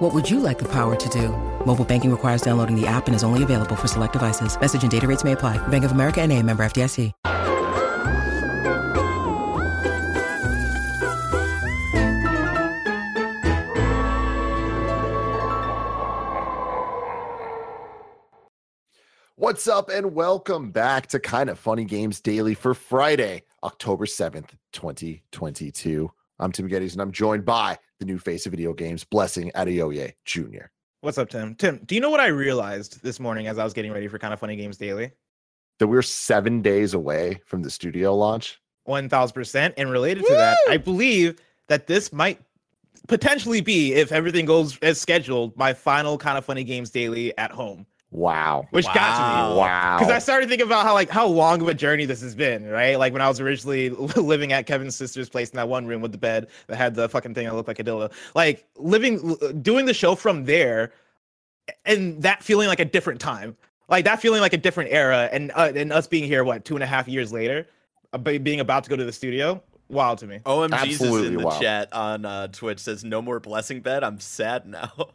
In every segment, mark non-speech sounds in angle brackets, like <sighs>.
What would you like the power to do? Mobile banking requires downloading the app and is only available for select devices. Message and data rates may apply. Bank of America and a member FDIC. What's up, and welcome back to Kind of Funny Games Daily for Friday, October 7th, 2022. I'm Tim Gettys, and I'm joined by the new face of video games, Blessing Adeoye Jr. What's up, Tim? Tim, do you know what I realized this morning as I was getting ready for Kind of Funny Games Daily? That we're seven days away from the studio launch. 1000%. And related to that, I believe that this might potentially be, if everything goes as scheduled, my final Kind of Funny Games Daily at home. Wow. Which Wow. got to me. Wow. Because I started thinking about how like how long of a journey this has been, right? Like when I was originally <laughs> living at Kevin's sister's place in that one room with the bed that had the fucking thing that looked like a dildo. Like living, doing the show from there, and that feeling like a different time, like that feeling like a different era, and uh, and us being here, what two and a half years later, uh, being about to go to the studio, wild to me. OMG's is in the wild. chat on uh, Twitch says no more blessing bed. I'm sad now. <laughs>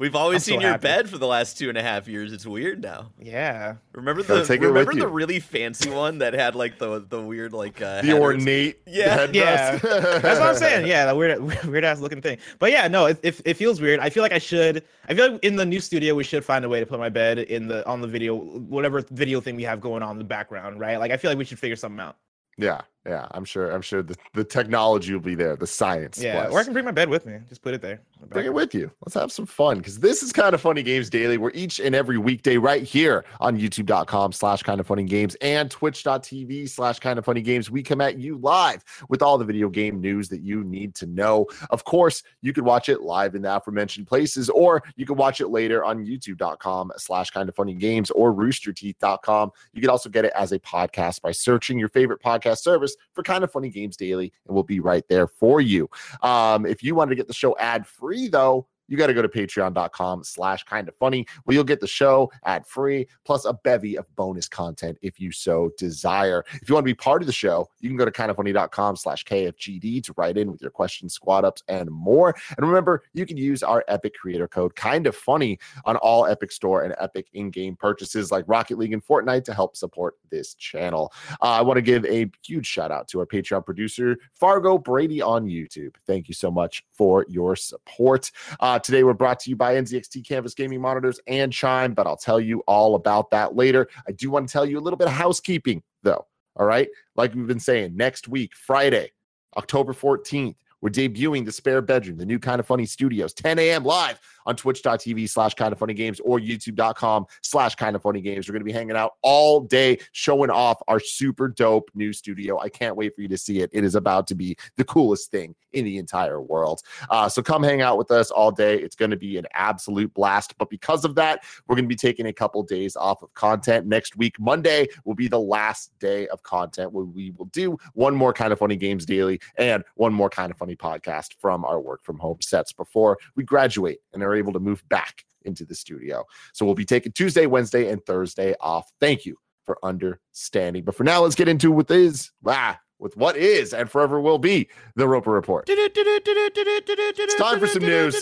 We've always I'm so seen your happy. bed for the last two and a half years. It's weird now. Yeah, Remember Gotta the take it with remember you. the really fancy one that had like the the weird like uh, the headers? ornate Yeah. Yeah. <laughs> That's what I'm saying. Yeah, that weird, <laughs> weird ass looking thing. But yeah, no, it, it, it feels weird. I feel like I should. I feel like in the new studio we should find a way to put my bed in the on the video, whatever video thing we have going on in the background, right? Like I feel like we should figure something out. Yeah, yeah. I'm sure. I'm sure the, the technology will be there. The science. Yeah, Bless. or I can bring my bed with me. Just put it there. in Bring it with you. Let's have some fun because this is kind of funny games daily. We're each and every weekday right here on youtube.com slash kind of funny games and twitch.tv slash kind of funny games. We come at you live with all the video game news that you need to know. Of course, you could watch it live in the aforementioned places, or you can watch it later on youtube.com slash kind of funny games or roosterteeth.com. You can also get it as a podcast by searching your favorite podcast service for kind of funny games daily, and we'll be right there for you. Um, if you wanted to get the show ad free, though, you got to go to patreon.com slash kind of funny where you'll get the show ad free plus a bevy of bonus content if you so desire. If you want to be part of the show, you can go to kindoffunny.com slash KFGD to write in with your questions, squad ups, and more. And remember, you can use our Epic creator code kind of funny on all Epic Store and Epic in game purchases like Rocket League and Fortnite to help support this channel. Uh, I want to give a huge shout out to our Patreon producer, Fargo Brady on YouTube. Thank you so much for your support. Uh, today, we're brought to you by NZXT Canvas Gaming Monitors and Chime, but I'll tell you all about that later. I do want to tell you a little bit of housekeeping, though. All right. Like we've been saying, next week, Friday, October 14th, we're debuting the spare bedroom, the new kind of funny studios, 10 a.m. live on twitch.tv slash kind of funny games or youtube.com slash kind of funny games. We're going to be hanging out all day, showing off our super dope new studio. I can't wait for you to see it. It is about to be the coolest thing in the entire world. Uh, so come hang out with us all day. It's going to be an absolute blast. But because of that, we're going to be taking a couple days off of content. Next week, Monday, will be the last day of content where we will do one more kind of funny games daily and one more kind of funny podcast from our work from home sets before we graduate and are able to move back into the studio. So we'll be taking Tuesday, Wednesday, and Thursday off. Thank you for understanding. But for now, let's get into what is ah, with what is and forever will be the Roper Report. It's time for some news.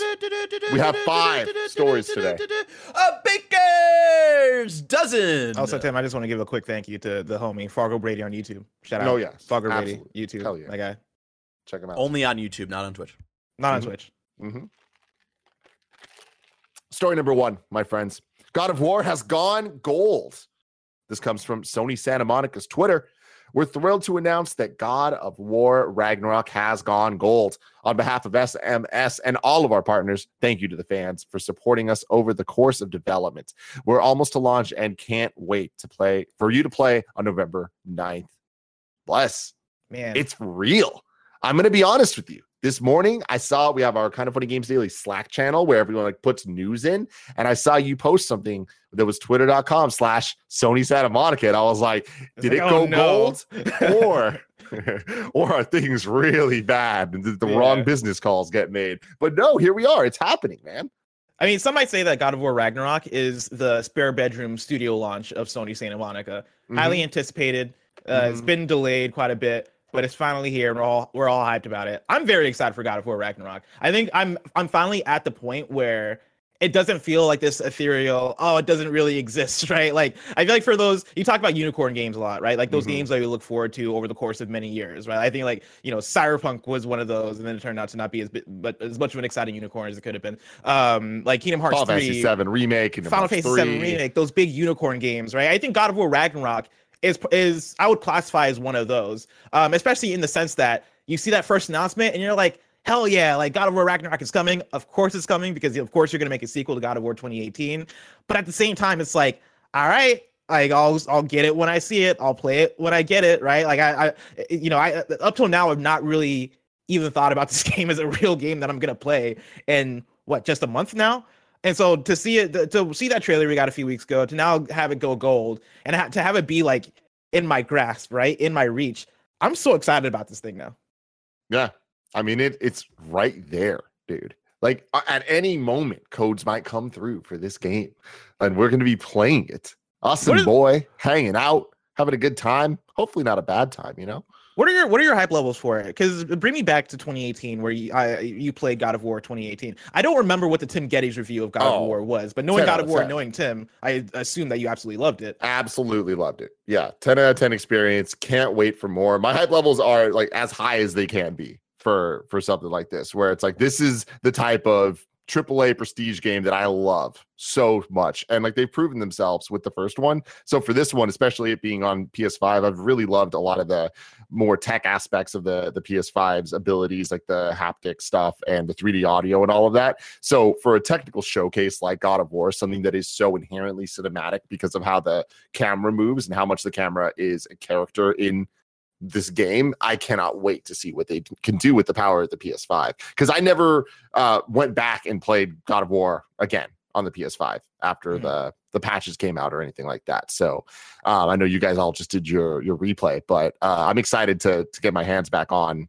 We have five stories today. A baker's dozen. Also, Tim, I just want to give a quick thank you to the homie Fargo Brady on YouTube. Shout out. Oh, yes. Fargo Brady YouTube. Hell yeah. My guy. Check him out. Only on YouTube, not on Twitch. Not on Mhm. Twitch. hmm Story number one, my friends. God of War has gone gold. This comes from Sony Santa Monica's Twitter. We're thrilled to announce that God of War Ragnarok has gone gold. On behalf of SMS and all of our partners, thank you to the fans for supporting us over the course of development. We're almost to launch and can't wait to play for you to play on November 9th. Bless. Man. It's real. I'm going to be honest with you. This morning I saw we have our kind of funny games daily Slack channel where everyone like puts news in, and I saw you post something that was twitter.com slash Sony Santa Monica. And I was like, did like, it go oh, no. gold? <laughs> Or <laughs> or are things really bad and did the wrong business calls get made? But no, here we are. It's happening, man. I mean, some might say that God of War Ragnarok is the spare bedroom studio launch of Sony Santa Monica. Mhm. Highly anticipated. Uh, It's Mhm. been delayed quite a bit, but it's finally here, and we're all we're all hyped about it. I'm very excited for God of War Ragnarok. I think I'm I'm finally at the point where it doesn't feel like this ethereal. Oh, it doesn't really exist, <laughs> right? Like I feel like for those you talk about unicorn games a lot, right? Like those Mhm. games that we look forward to over the course of many years, right? I think like you know Cyberpunk was one of those, and then it turned out to not be as but as much of an exciting unicorn as it could have been. Um, like Kingdom Hearts Final Fantasy three, Seven remake, Kingdom Final Fantasy 7 remake, those big unicorn games, right? I think God of War Ragnarok is is I would classify as one of those, um, especially in the sense that you see that first announcement and you're like, hell yeah, like God of War Ragnarok is coming. Of course it's coming because of course you're gonna make a sequel to God of War 2018. But at the same time, it's like, all right. Like I'll I'll get it when I see it. I'll play it when I get it. Right? Like I, I you know I up till now I've not really even thought about <laughs> this game as a real game that I'm gonna play in what just a month now. And so to see it, to see that trailer we got a few weeks ago, to now have it go gold and ha- to have it be like in my grasp, right, in my reach, I'm so excited about this thing now. Yeah. I mean, it it's right there, dude. Like at any moment, codes might come through for this game, and we're going to be playing it. Us and is- boy hanging out, having a good time. Hopefully, not a bad time. You know. What are your what are your hype levels for it? Because bring me back to 2018, where you I, you played God of War 2018. I don't remember what the Tim Gettys review of God Oh, of War was, but knowing 10 God of War, 10. knowing Tim, I assume that you absolutely loved it. Absolutely loved it. Yeah, ten out of ten experience. Can't wait for more. My hype levels are like as high as they can be for for something like this, where it's like this is the type of AAA prestige game that I love so much, and like they've proven themselves with the first one. So for this one, especially it being on PS5, I've really loved a lot of the more tech aspects of the the PS5's abilities, like the haptic stuff and the 3D audio and all of that. So for a technical showcase like God of War, something that is so inherently cinematic because of how the camera moves and how much the camera is a character in this game, I cannot wait to see what they can do with the power of the PS5. Because I never uh, went back and played God of War again on the PS5 after Mhm. the the patches came out or anything like that. So um, I know you guys all just did your your replay, but uh, I'm excited to to get my hands back on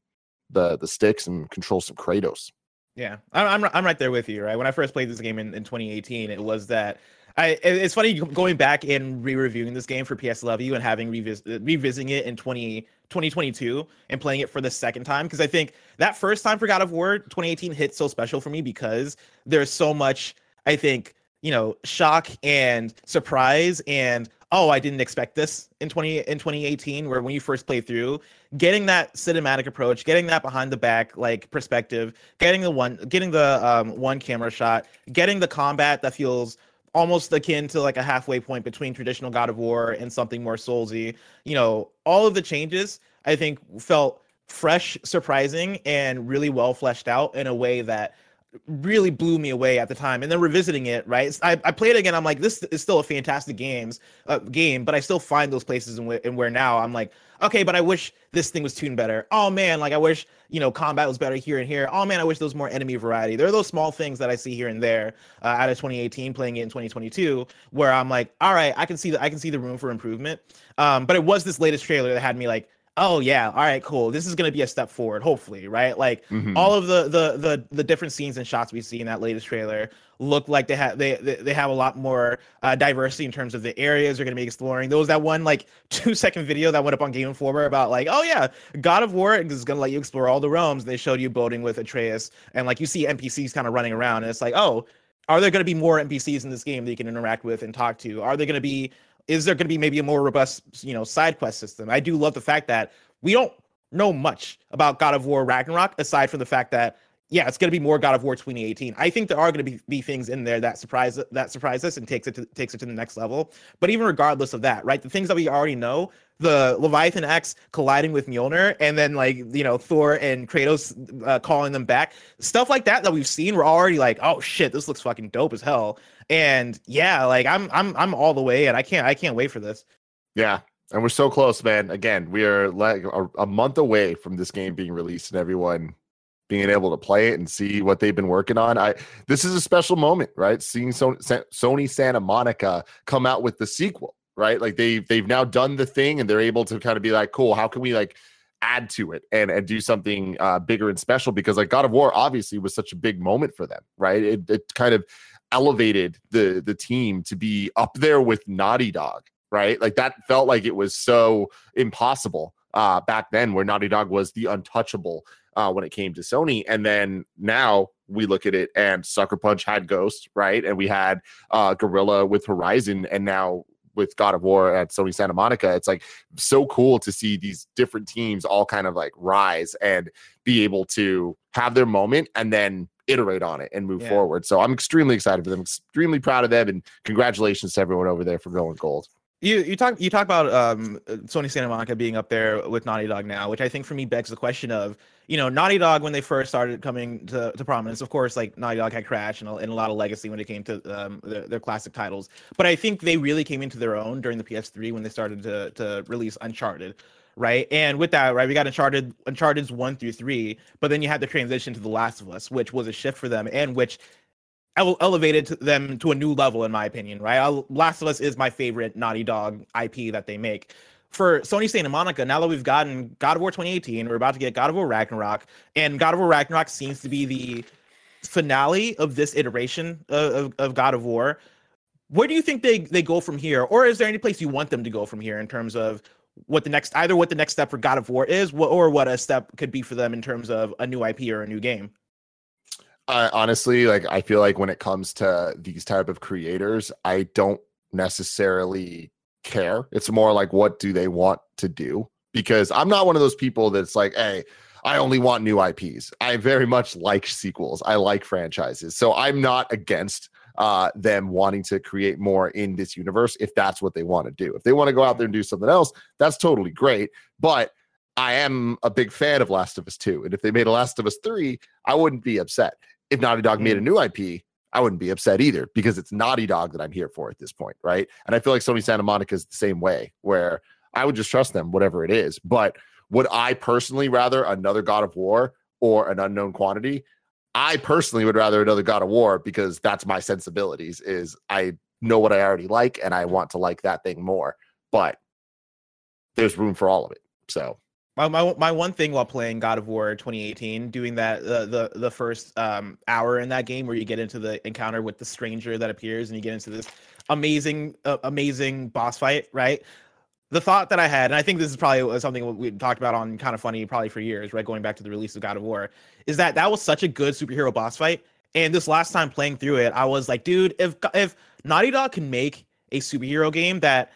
the the sticks and control some Kratos. Yeah, I'm, I'm I'm right there with you. Right, when I first played this game in, in 2018, it was that I. It's funny going back and re-reviewing this game for PSLW and having revis- uh, revisiting it in 20 2022 and playing it for the second time because I think that first time for God of War 2018 hit so special for me because there's so much I think you know shock and surprise and oh I didn't expect this in 20 in 2018 where when you first play through getting that cinematic approach getting that behind the back like perspective getting the one getting the um, one camera shot getting the combat that feels almost akin to like a halfway point between traditional god of war and something more soulsy. You know all of the changes i think felt fresh surprising and really well fleshed out in a way that really blew me away at the time and then revisiting it right I, I played again i'm like this is still a fantastic games uh, game but i still find those places in, wh- in where now i'm like okay but i wish this thing was tuned better. Oh man like i wish you know combat was better here and here. Oh man i wish there was more enemy variety. There are those small things that i see here and there uh, out of 2018 playing it in 2022 where i'm like all right i can see that i can see the room for improvement. Um but it was this latest trailer that had me like oh yeah all right cool this is going to be a step forward hopefully right like Mhm. all of the, the the the different scenes and shots we see in that latest trailer look like they have they they, have a lot more uh, diversity in terms of the areas they're going to be exploring. There was that one like <laughs> two second video that went up on Game Informer about like, oh yeah, God of War is going to let you explore all the realms. They showed you boating with Atreus, and like you see NPCs kind of running around, and it's like, oh, are there going to be more NPCs in this game that you can interact with and talk to? Are they going to be is there going to be maybe a more robust, you know, side quest system? I do love the fact that we don't know much about God of War Ragnarok aside from the fact that yeah, it's going to be more God of War 2018. I think there are going to be, be things in there that surprise that surprise us and takes it to takes it to the next level. But even regardless of that, right? The things that we already know, the Leviathan Axe colliding with Mjolnir, and then like you know Thor and Kratos uh, calling them back, stuff like that that we've seen, we're already like, oh shit, this looks fucking dope as hell. And yeah, like I'm I'm I'm all the way, and I can't I can't wait for this. Yeah. And we're so close, man. Again, we are like a, a month away from this game being released, and everyone being able to play it and see what they've been working on. I this is a special moment, right? Seeing Sony, Santa Monica come out with the sequel, right? Like they they've now done the thing and they're able to kind of be like, cool, how can we like add to it and and do something uh, bigger and special because like God of War obviously was such a big moment for them, right? It, it kind of elevated the the team to be up there with Naughty Dog, right? Like that felt like it was so impossible uh, back then, where Naughty Dog was the untouchable uh, when it came to Sony, and then now we look at it and Sucker Punch had Ghost, right? And we had uh, Guerrilla with Horizon, and now with God of War at Sony Santa Monica, it's like so cool to see these different teams all kind of like rise and be able to have their moment and then iterate on it and move yeah. forward. So I'm extremely excited for them, extremely proud of them, and congratulations to everyone over there for going gold. You you talk you talk about um, Sony Santa Monica being up there with Naughty Dog now, which I think for me begs the question of you know Naughty Dog when they first started coming to, to prominence. Of course, like Naughty Dog had Crash and a, and a lot of legacy when it came to um, their, their classic titles, but I think they really came into their own during the PS3 when they started to to release Uncharted, right? And with that, right, we got Uncharted, Uncharted's one through three, but then you had the transition to The Last of Us, which was a shift for them, and which ele- elevated them to a new level, in my opinion, right? I'll, Last of Us is my favorite Naughty Dog IP that they make. For Sony Santa Monica, now that we've gotten God of War 2018, we're about to get God of War Ragnarok, and God of War Ragnarok seems to be the finale of this iteration of, of, of God of War. Where do you think they, they go from here? Or is there any place you want them to go from here in terms of what the next either what the next step for God of War is, or what a step could be for them in terms of a new IP or a new game. Uh, honestly, like I feel like when it comes to these type of creators, I don't necessarily care. It's more like what do they want to do? Because I'm not one of those people that's like, hey, I only want new IPs. I very much like sequels. I like franchises. So I'm not against uh, them wanting to create more in this universe if that's what they want to do. If they want to go out there and do something else, that's totally great. But I am a big fan of Last of Us 2. And if they made a Last of Us 3, I wouldn't be upset. If Naughty Dog made a mm. new IP, I wouldn't be upset either because it's Naughty Dog that I'm here for at this point, right? And I feel like Sony Santa Monica is the same way, where I would just trust them, whatever it is. But would I personally rather another God of War or an unknown quantity? I personally would rather another God of War because that's my sensibilities. Is I know what I already like and I want to like that thing more. But there's room for all of it. So my, my, my one thing while playing God of War 2018, doing that the the first um, hour in that game where you get into the encounter with the stranger that appears and you get into this amazing uh, amazing boss fight, right? The thought that I had, and I think this is probably something we talked about on kind of funny probably for years, right? Going back to the release of God of War, is that that was such a good superhero boss fight. And this last time playing through it, I was like, dude, if if Naughty Dog can make a superhero game that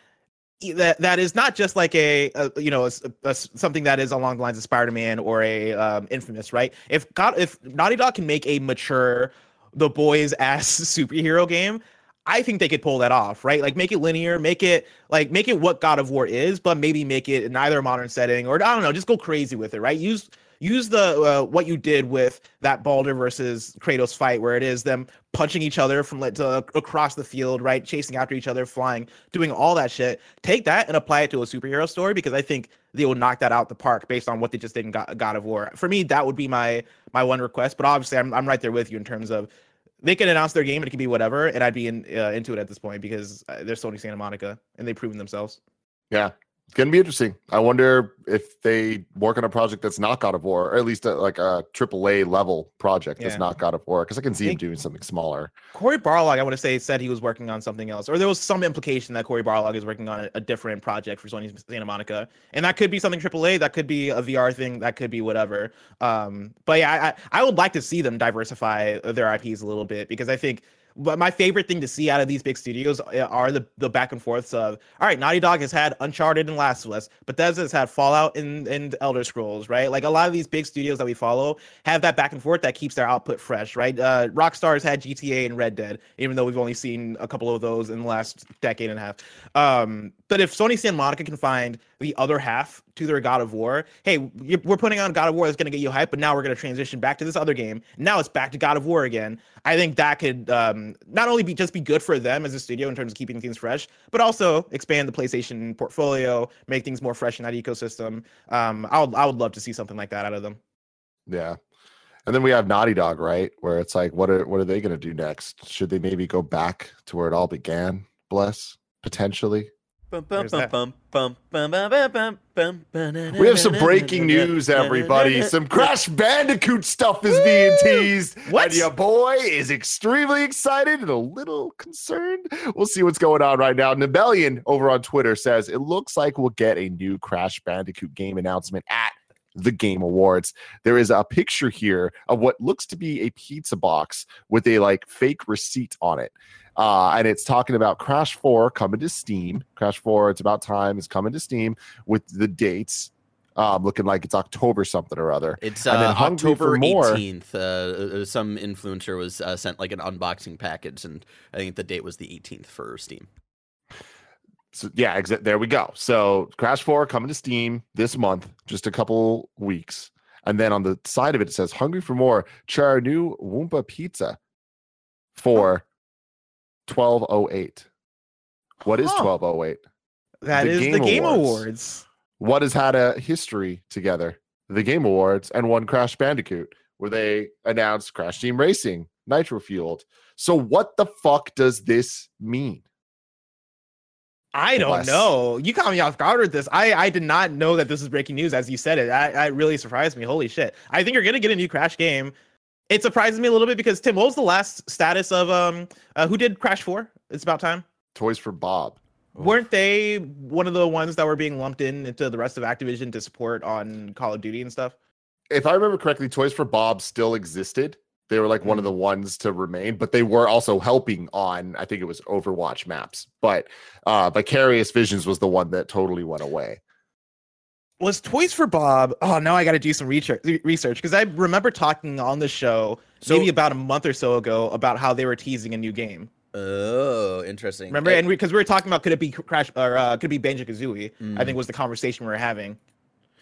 that that is not just like a, a you know a, a, something that is along the lines of Spider-Man or a um, Infamous, right? If God, if Naughty Dog can make a mature the boys ass <laughs> superhero game, I think they could pull that off, right? Like make it linear, make it like make it what God of War is, but maybe make it in either a modern setting or I don't know, just go crazy with it, right? Use use the uh, what you did with that Baldur versus Kratos fight, where it is them punching each other from like to across the field, right, chasing after each other, flying, doing all that shit. Take that and apply it to a superhero story because I think they will knock that out the park based on what they just did in God of War. For me, that would be my my one request. But obviously, I'm I'm right there with you in terms of they can announce their game and it can be whatever, and I'd be in, uh, into it at this point because uh, they're Sony Santa Monica and they've proven themselves. Yeah, it's gonna be interesting. I wonder if they work on a project that's not God of War, or at least a, like a triple A level project yeah. that's not God of War, because I can see him doing something smaller. Cory Barlog, I want to say, said he was working on something else, or there was some implication that Cory Barlog is working on a, a different project for Sony Santa Monica, and that could be something triple A, that could be a VR thing, that could be whatever. Um, but yeah, I, I would like to see them diversify their IPs a little bit because I think but my favorite thing to see out of these big studios uh, are the, the back and forths of all right, Naughty Dog has had Uncharted and Last of Us, Bethesda has had Fallout and, and Elder Scrolls, right? Like a lot of these big studios that we follow have that back and forth that keeps their output fresh, right? Uh, Rockstar's had GTA and Red Dead, even though we've only seen a couple of those in the last decade and a half. Um, but if sony san Monica can find the other half to their God of War. Hey, we're putting on God of War that's going to get you hype, but now we're going to transition back to this other game. Now it's back to God of War again. I think that could um, not only be just be good for them as a studio in terms of keeping things fresh, but also expand the PlayStation portfolio, make things more fresh in that ecosystem. Um, I would I would love to see something like that out of them. Yeah. And then we have Naughty Dog, right? Where it's like, what are what are they going to do next? Should they maybe go back to where it all began? Bless potentially. We have some breaking news, everybody. <laughs> Some Crash Bandicoot stuff is being teased. What? And your boy is extremely excited and a little concerned. We'll see what's going on right now. Nebellion over on Twitter says it looks like we'll get a new Crash Bandicoot game announcement at the Game Awards. There is a picture here of what looks to be a pizza box with a like fake receipt on it. Uh, and it's talking about Crash 4 coming to Steam. Crash 4, it's about time, is coming to Steam with the dates. Um, looking like it's October something or other. It's uh, October 18th. Uh, Uh, some influencer was uh, sent like an unboxing package, and I think the date was the 18th for Steam. So yeah, exa- there we go. So Crash 4 coming to Steam this month, just a couple weeks. And then on the side of it, it says Hungry for More, try our new Wumpa pizza for 1208. What is Huh. 1208? That The is Game the Game Awards. Awards. What has had a history together? The Game Awards and one Crash Bandicoot, where they announced Crash Team Racing, Nitro Fueled. So what the fuck does this mean? I don't know. You caught me off guard with this. I, I did not know that this was breaking news as you said it. That, that really surprised me. Holy shit. I think you're gonna get a new Crash game. It surprises me a little bit because Tim, what was the last status of um uh, who did Crash 4? It's about time. Toys for Bob. Weren't they one of the ones that were being lumped in into the rest of Activision to support on Call of Duty and stuff? if I remember correctly, Toys for Bob still existed. They were like one Mm. of the ones to remain, but they were also helping on, I think it was Overwatch maps. But uh Vicarious Visions was the one that totally went away. Was Toys for Bob. Oh, now I got to do some research research because I remember talking on the show So- maybe about a month or so ago about how they were teasing a new game. Oh, interesting. Remember, Eh, and because we, were talking about could it be Crash or uh, could it be Banjo Kazooie? I Mm. think was the conversation we were having.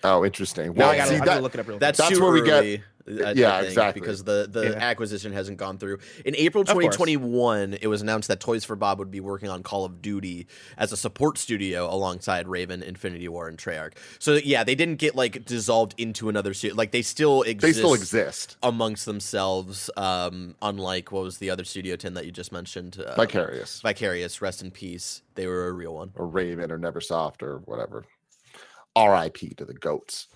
Oh, interesting. Now Well, I got see, to look it up real quick. That's, That's too where we get- early, I- I Yeah, think, exactly. Because the, the Yeah. acquisition hasn't gone through. In April 2021, it was announced that Toys for Bob would be working on Call of Duty as a support studio alongside Raven, Infinity Ward, and Treyarch. So yeah, they didn't get like dissolved into another studio. Like they still exist. they still exist. amongst themselves. Um, unlike what was the other studio 10 that you just mentioned? Uh, Vicarious Vicarious, rest in peace. They were a real one. or Raven or Neversoft or whatever. RIP to the goats.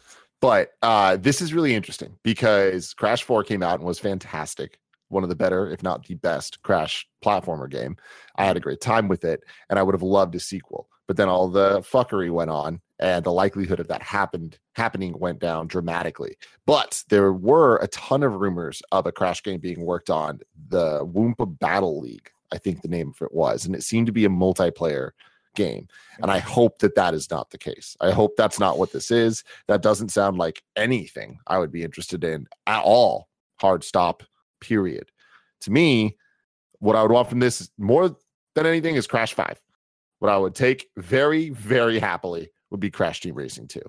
But uh, this is really interesting because Crash 4 came out and was fantastic. One of the better, if not the best, Crash platformer game. I had a great time with it and I would have loved a sequel. But then all the fuckery went on and the likelihood of that happened happening went down dramatically. But there were a ton of rumors of a Crash game being worked on, the Wumpa Battle League, I think the name of it was, and it seemed to be a multiplayer game. And I hope that that is not the case. I hope that's not what this is. That doesn't sound like anything I would be interested in at all. Hard stop, period. To me, what I would want from this more than anything is Crash 5. What I would take very, very happily would be Crash Team Racing 2.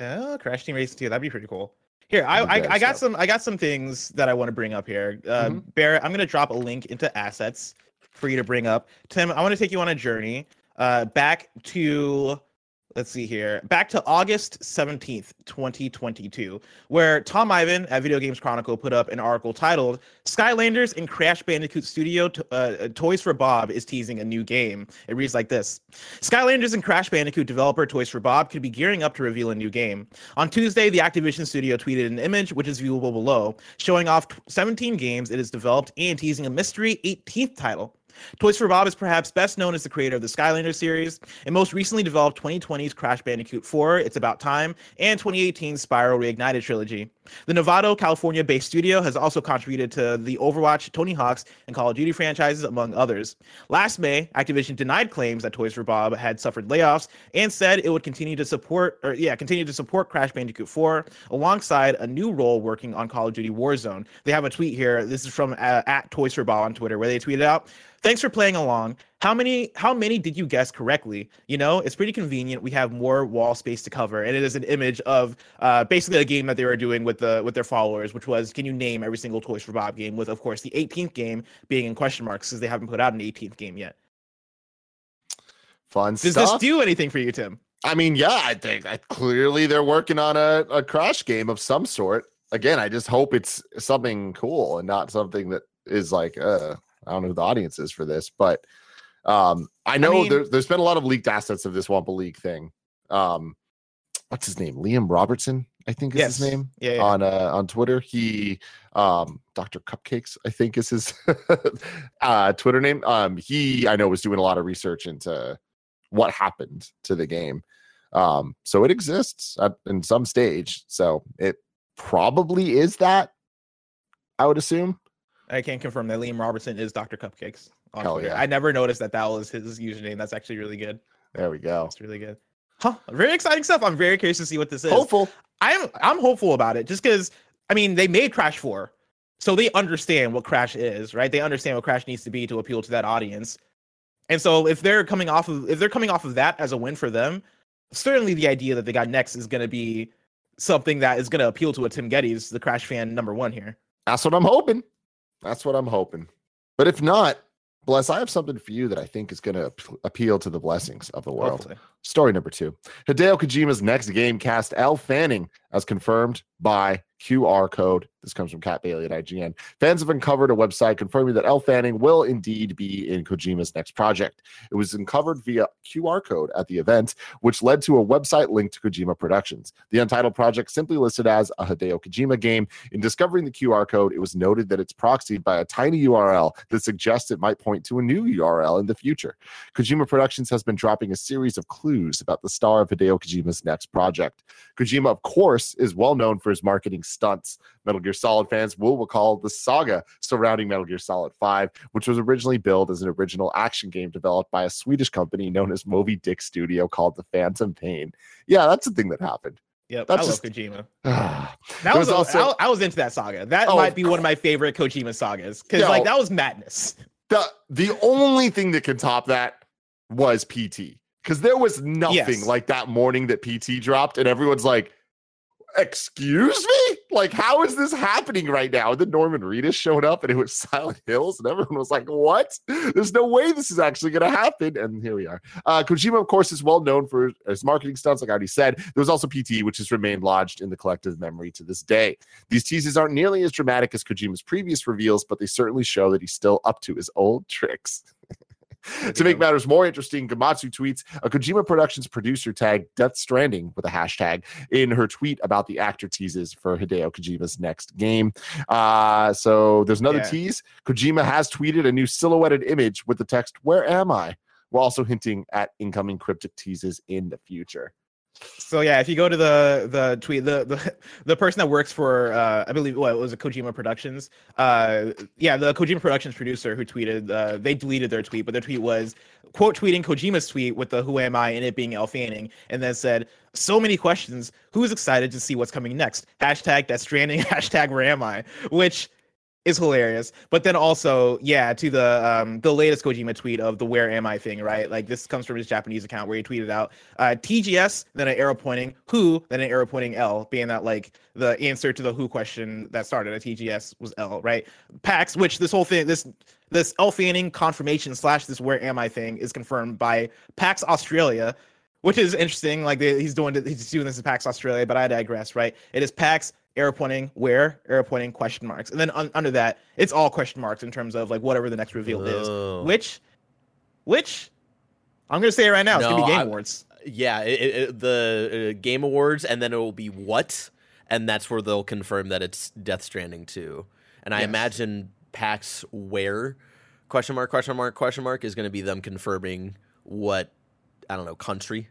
Oh, Crash Team Racing 2. That'd be pretty cool. Here, I, I, I got some I got some things that I want to bring up here. Uh, Mhm. Barrett, I'm gonna drop a link into assets for you to bring up. Tim, I want to take you on a journey uh, back to let's see here, back to August 17th, 2022, where Tom Ivan at Video Games Chronicle put up an article titled Skylanders and Crash Bandicoot Studio t- uh, Toys for Bob is teasing a new game. It reads like this Skylanders and Crash Bandicoot developer Toys for Bob could be gearing up to reveal a new game. On Tuesday, the Activision studio tweeted an image, which is viewable below, showing off t- 17 games it has developed and teasing a mystery 18th title. Toys for Bob is perhaps best known as the creator of the Skylander series, and most recently developed 2020's Crash Bandicoot 4, It's About Time, and 2018's Spyro Reignited trilogy. The Novato, California based studio has also contributed to the Overwatch, Tony Hawk's, and Call of Duty franchises, among others. Last May, Activision denied claims that Toys for Bob had suffered layoffs and said it would continue to support, or yeah, continue to support Crash Bandicoot 4 alongside a new role working on Call of Duty Warzone. They have a tweet here. This is from uh, at Toys for Bob on Twitter, where they tweeted out, "Thanks for playing along. How many how many did you guess correctly? You know, it's pretty convenient. We have more wall space to cover, and it is an image of uh, basically a game that they were doing with the with their followers, which was can you name every single Toys for Bob game? With of course the 18th game being in question marks because they haven't put out an 18th game yet. Fun Does stuff. this do anything for you, Tim? I mean, yeah, I think I, clearly they're working on a, a Crash game of some sort. again, I just hope it's something cool and not something that is like, uh, I don't know who the audience is for this, but um, I know mean- there's there's been a lot of leaked assets of this Wumpa League thing. Um, what's his name? Liam Robertson, I think is his name Yeah, yeah. on uh, on Twitter. He um Dr. Cupcakes, I think is his <laughs> uh Twitter name. Um he I know was doing a lot of research into what happened to the game. Um so it exists at, in some stage. So it probably is that I would assume. I can confirm that Liam Robertson is Dr. Cupcakes Hell yeah. I never noticed that that was his username. That's actually really good. There we go. It's really good. Huh. Very exciting stuff. I'm very curious to see what this is. Hopeful. I'm I'm hopeful about it just because I mean they made Crash 4. So they understand what Crash is, right? They understand what Crash needs to be to appeal to that audience. And so if they're coming off of if they're coming off of that as a win for them, certainly the idea that they got next is gonna be something that is gonna appeal to a Tim Gettys, the Crash fan number one here. That's what I'm hoping. That's what I'm hoping. But if not, Bless, I have something for you that I think is going to appeal to the blessings of the world. Hopefully. Story number two Hideo Kojima's next game cast Elle Fanning, as confirmed by QR code. This comes from Kat Bailey at IGN. Fans have uncovered a website confirming that Elle Fanning will indeed be in Kojima's next project. It was uncovered via QR code at the event, which led to a website linked to Kojima Productions. The untitled project simply listed as a Hideo Kojima game. In discovering the QR code, it was noted that it's proxied by a tiny URL that suggests it might point to a new URL in the future. Kojima Productions has been dropping a series of clues about the star of Hideo Kojima's next project. Kojima, of course, is well known for his marketing stunts. Metal Gear Solid fans will recall the saga surrounding Metal Gear Solid 5, which was originally billed as an original action game developed by a Swedish company known as Moby Dick Studio called The Phantom Pain. Yeah, that's the thing that happened. Yep. That's I just- love Kojima. <sighs> that That was, was also- I, I was into that saga. That Oh, might be one of my favorite Kojima sagas because like that was madness. the the only thing that can top that was PT because there was nothing Yes. like that morning that PT dropped, and everyone's like, "Excuse me, like how is this happening right now?" And then Norman Reedus showed up, and it was <laughs> Silent Hills, and everyone was like, "What? There's no way this is actually going to happen." And here we are. Uh, Kojima, of course, is well known for his marketing stunts, like I already said. There was also PT, which has remained lodged in the collective memory to this day. These teases aren't nearly as dramatic as Kojima's previous reveals, but they certainly show that he's still up to his old tricks. To make matters more interesting, Gematsu tweets a Kojima Productions producer tagged Death Stranding with a hashtag in her tweet about the actor teases for Hideo Kojima's next game. Uh, so there's another Yeah. tease. Kojima has tweeted a new silhouetted image with the text, Where am I? While also hinting at incoming cryptic teases in the future. So yeah, if you go to the the tweet, the the, <laughs> the person that works for uh I believe what was it Kojima Productions? Uh yeah, the Kojima Productions producer who tweeted uh they deleted their tweet, but their tweet was quote tweeting Kojima's tweet with the who am I and it being Elle Fanning, and then said, So many questions. Who's excited to see what's coming next? Hashtag Death Stranding, <laughs> hashtag where am I? Which is hilarious. But then also, yeah, to the um the latest Kojima tweet of the where am I thing, right? Like this comes from his Japanese account where he tweeted out uh TGS, then an arrow pointing who, then an arrow pointing L, being that like the answer to the who question that started at TGS was L, right? PAX, which this whole thing, this this Elle Fanning confirmation slash this where am I thing is confirmed by PAX Australia, which is interesting. Like he's doing he's doing this in PAX Australia, but I digress, right? It is PAX arrow pointing where arrow pointing question marks, and then un- under that it's all question marks in terms of like whatever the next reveal Oh. is. Which, which I'm gonna say it right now, no, it's gonna be Game I- Awards. Yeah, it, it, the uh, Game Awards, and then it will be what, and that's where they'll confirm that it's Death Stranding too. And I Yes. imagine PAX where question mark question mark question mark is going to be them confirming what I don't know country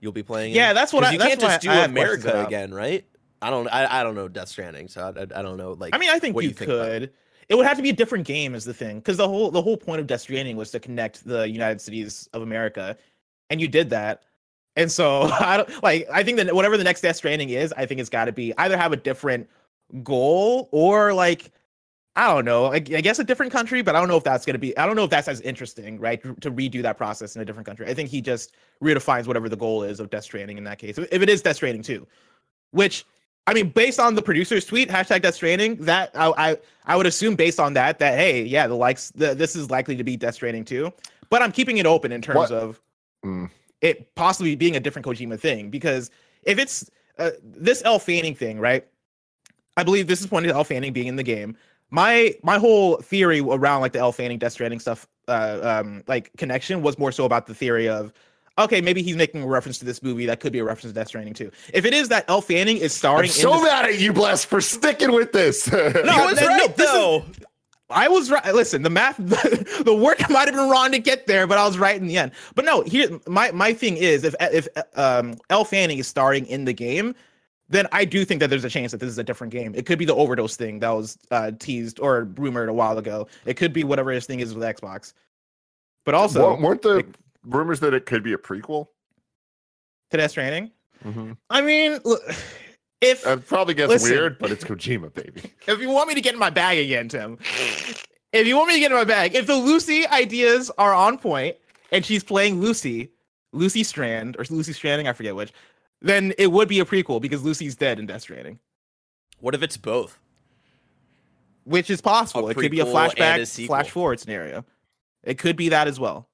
you'll be playing. in. Yeah, that's what I- you that's can't just do I America again, right? I don't I, I don't know Death Stranding, so I, I, I don't know like I mean, I think what you, think could. It would have to be a different game, is the thing, because the whole the whole point of Death Stranding was to connect the United Cities of America, and you did that. And so <laughs> I don't like. I think that whatever the next Death Stranding is, I think it's got to be either have a different goal or like I don't know. I, I guess a different country, but I don't know if that's going to be. I don't know if that's as interesting, right? To redo that process in a different country. I think he just redefines whatever the goal is of Death Stranding in that case. If it is Death Stranding too, which I mean, based on the producer's tweet, hashtag Death Stranding, that I, I I would assume based on that that hey, yeah, the likes the, this is likely to be Death Stranding too. But I'm keeping it open in terms What- of Mm. it possibly being a different Kojima thing because if it's uh, this Elle Fanning thing, right? I believe this is pointing to Elle Fanning being in the game. My my whole theory around like the Elle Fanning Death Stranding stuff, uh, um, like connection was more so about the theory of, okay, maybe he's making a reference to this movie that could be a reference to Death Stranding too. If it is that Elle Fanning is starring, I'm so in this, mad at you, Bless, for sticking with this. <laughs> No, <laughs> He was no, right this is- though. I was right. Listen, the math, the, <laughs> the work might have been wrong to get there, but I was right in the end. But no, here my my thing is if if um Elle Fanning is starring in the game, then I do think that there's a chance that this is a different game. It could be the overdose thing that was uh, teased or rumored a while ago. It could be whatever this thing is with Xbox. But also, Wa- weren't the rumors that it could be a prequel? to Death Stranding. Mm-hmm. I mean, look, if It probably gets Listen. weird, but it's Kojima, baby. <laughs> if you want me to get in my bag again, Tim, if you want me to get in my bag, if the Lucy ideas are on point and she's playing Lucy, Lucy Strand or Lucy Stranding, I forget which, then it would be a prequel because Lucy's dead in Death Stranding, What if it's both? which is possible. A it could be a flashback, a flash forward scenario. It could be that as well.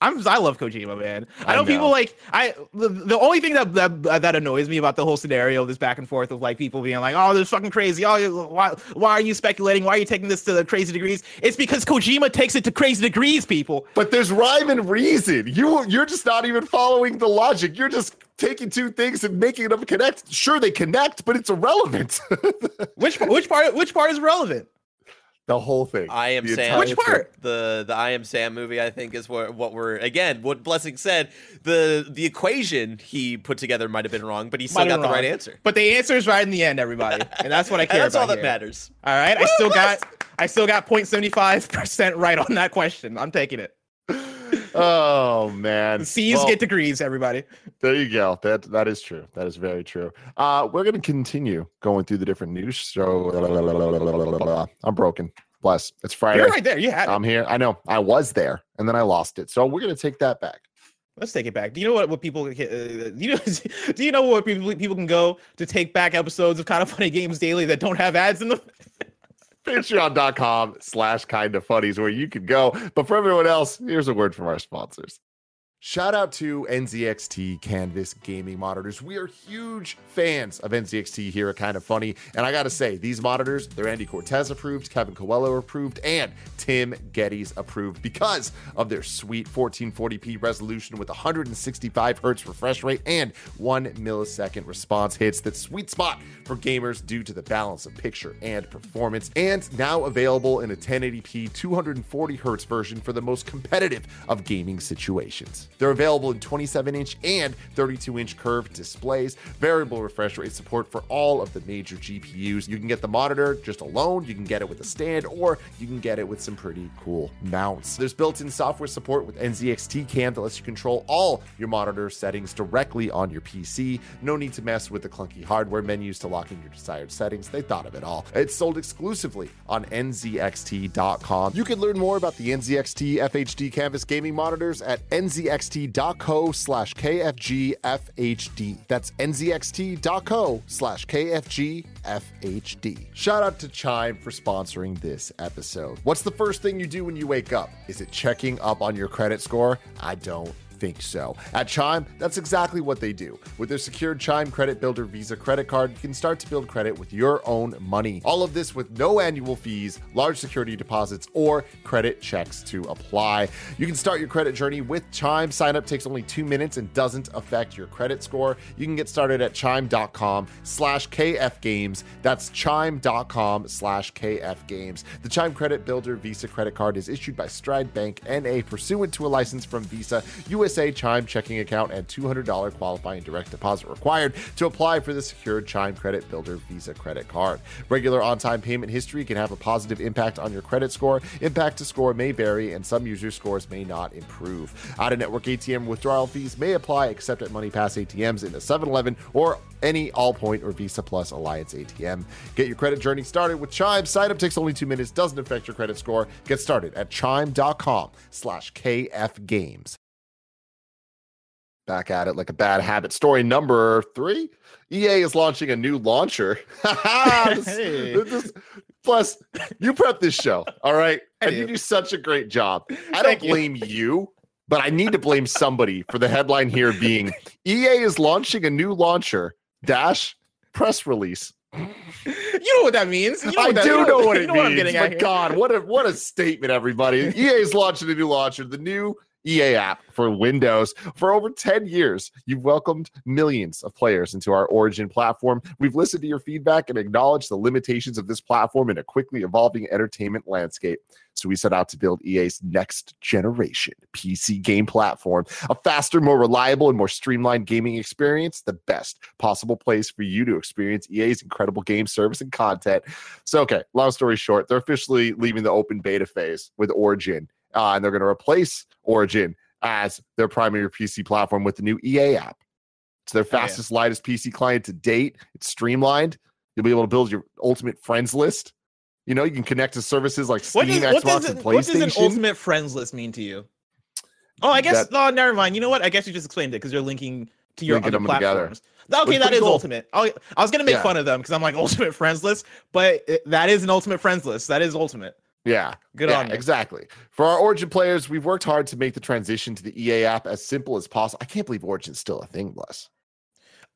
I'm I love Kojima, man. I, I know, know. people like I the, the only thing that, that that annoys me about the whole scenario, this back and forth of like people being like, "Oh, this is fucking crazy. Oh, why why are you speculating? Why are you taking this to the crazy degrees?" It's because Kojima takes it to crazy degrees, people. But there's rhyme and reason. You you're just not even following the logic. You're just taking two things and making them connect. Sure, they connect, but it's irrelevant. <laughs> Which which part which part is relevant? The whole thing. I am Sam. Which part? The the I am Sam movie, I think, is what what we're again. What Blessing said. The the equation he put together might have been wrong, but he still Might got the been right answer. But the answer is right in the end, everybody, and that's what I <laughs> care that's about. That's all that here. matters. All right, I still got I still got 0.75 percent right on that question. I'm taking it. <laughs> Oh man. C's Well, get degrees, everybody. There you go. That that is true. That is very true. Uh, we're gonna continue going through the different news. So I'm broken. Bless. It's Friday. You're right there. You had it. I'm here. I know. I was there, and then I lost it. So we're gonna take that back. Let's take it back. Do you know what, what people? Uh, do you know? <laughs> Do you know what people people can go to take back episodes of Kind of Funny Games Daily that don't have ads in them? <laughs> Patreon.com slash kind of funnies where you can go. But for everyone else, here's a word from our sponsors. Shout out to NZXT Canvas Gaming Monitors. We are huge fans of NZXT here at Kind of Funny. And I got to say, these monitors, they're Andy Cortez approved, Kevin Coelho approved, and Tim Gettys approved because of their sweet 1440p resolution with 165 hertz refresh rate and one millisecond response hits. That sweet spot for gamers due to the balance of picture and performance. And now available in a 1080p 240 hertz version for the most competitive of gaming situations. They're available in 27 inch and 32 inch curved displays, variable refresh rate support for all of the major GPUs. You can get the monitor just alone, you can get it with a stand, or you can get it with some pretty cool mounts. There's built in software support with NZXT Cam that lets you control all your monitor settings directly on your PC. No need to mess with the clunky hardware menus to lock in your desired settings. They thought of it all. It's sold exclusively on NZXT.com. You can learn more about the NZXT FHD Canvas gaming monitors at NZXT.co slash KFGFHD. That's NZXT.co slash KFGFHD. Shout out to Chime for sponsoring this episode. What's the first thing you do when you wake up? Is it checking up on your credit score? I don't think so. At Chime, that's exactly what they do. With their secured Chime Credit Builder Visa credit card, you can start to build credit with your own money. All of this with no annual fees, large security deposits, or credit checks to apply. You can start your credit journey with Chime. Sign up takes only two minutes and doesn't affect your credit score. You can get started at chime.com slash KF Games. That's chime.com slash KF Games. The Chime Credit Builder Visa credit card is issued by Stride Bank NA pursuant to a license from Visa, USA Chime checking account, and $200 qualifying direct deposit required to apply for the secured Chime Credit Builder Visa credit card. Regular on time payment history can have a positive impact on your credit score. Impact to score may vary, and some users' scores may not improve. Out of network ATM withdrawal fees may apply except at MoneyPass ATMs in a 7 Eleven or any Allpoint or Visa Plus Alliance ATM. Get your credit journey started with Chime. Sign up takes only two minutes, doesn't affect your credit score. Get started at chime.com slash KF Games. Back at it like a bad habit. Story number three. EA is launching a new launcher. <laughs> This- <laughs> Hey. this- plus, you prep this show, all right? <laughs> I And you do. such a great job. I don't you. blame you, but I need to blame somebody for the headline here being EA is launching a new launcher dash press release. You know what that means. You know I what that, do you know, what you it know means. what I'm getting here. God, what a what a statement, everybody. EA is launching a new launcher, the new EA app for Windows. For over 10 years, you've welcomed millions of players into our Origin platform. We've listened to your feedback and acknowledged the limitations of this platform in a quickly evolving entertainment landscape. So we set out to build EA's next generation PC game platform, a faster, more reliable, and more streamlined gaming experience, the best possible place for you to experience EA's incredible game service and content. So, okay, long story short, they're officially leaving the open beta phase with Origin, uh, and they're going to replace Origin as their primary PC platform with the new EA app. It's their Oh, yeah. fastest, lightest PC client to date. It's streamlined. You'll be able to build your ultimate friends list. You know, you can connect to services like Steam, What does, what, Xbox, does, and PlayStation. what does an ultimate friends list mean to you? Oh, I guess. That- oh, never mind. You know what? I guess you just explained it because you're linking to your other them together. platforms. Okay, Which that cool. ultimate. I, I was gonna make Yeah. fun of them because I'm like <laughs> ultimate friends list, but it, that is an ultimate friends list. That is ultimate. Yeah. Good yeah, on you. Exactly. For our Origin players, we've worked hard to make the transition to the EA app as simple as possible. I can't believe Origin's still a thing, bless.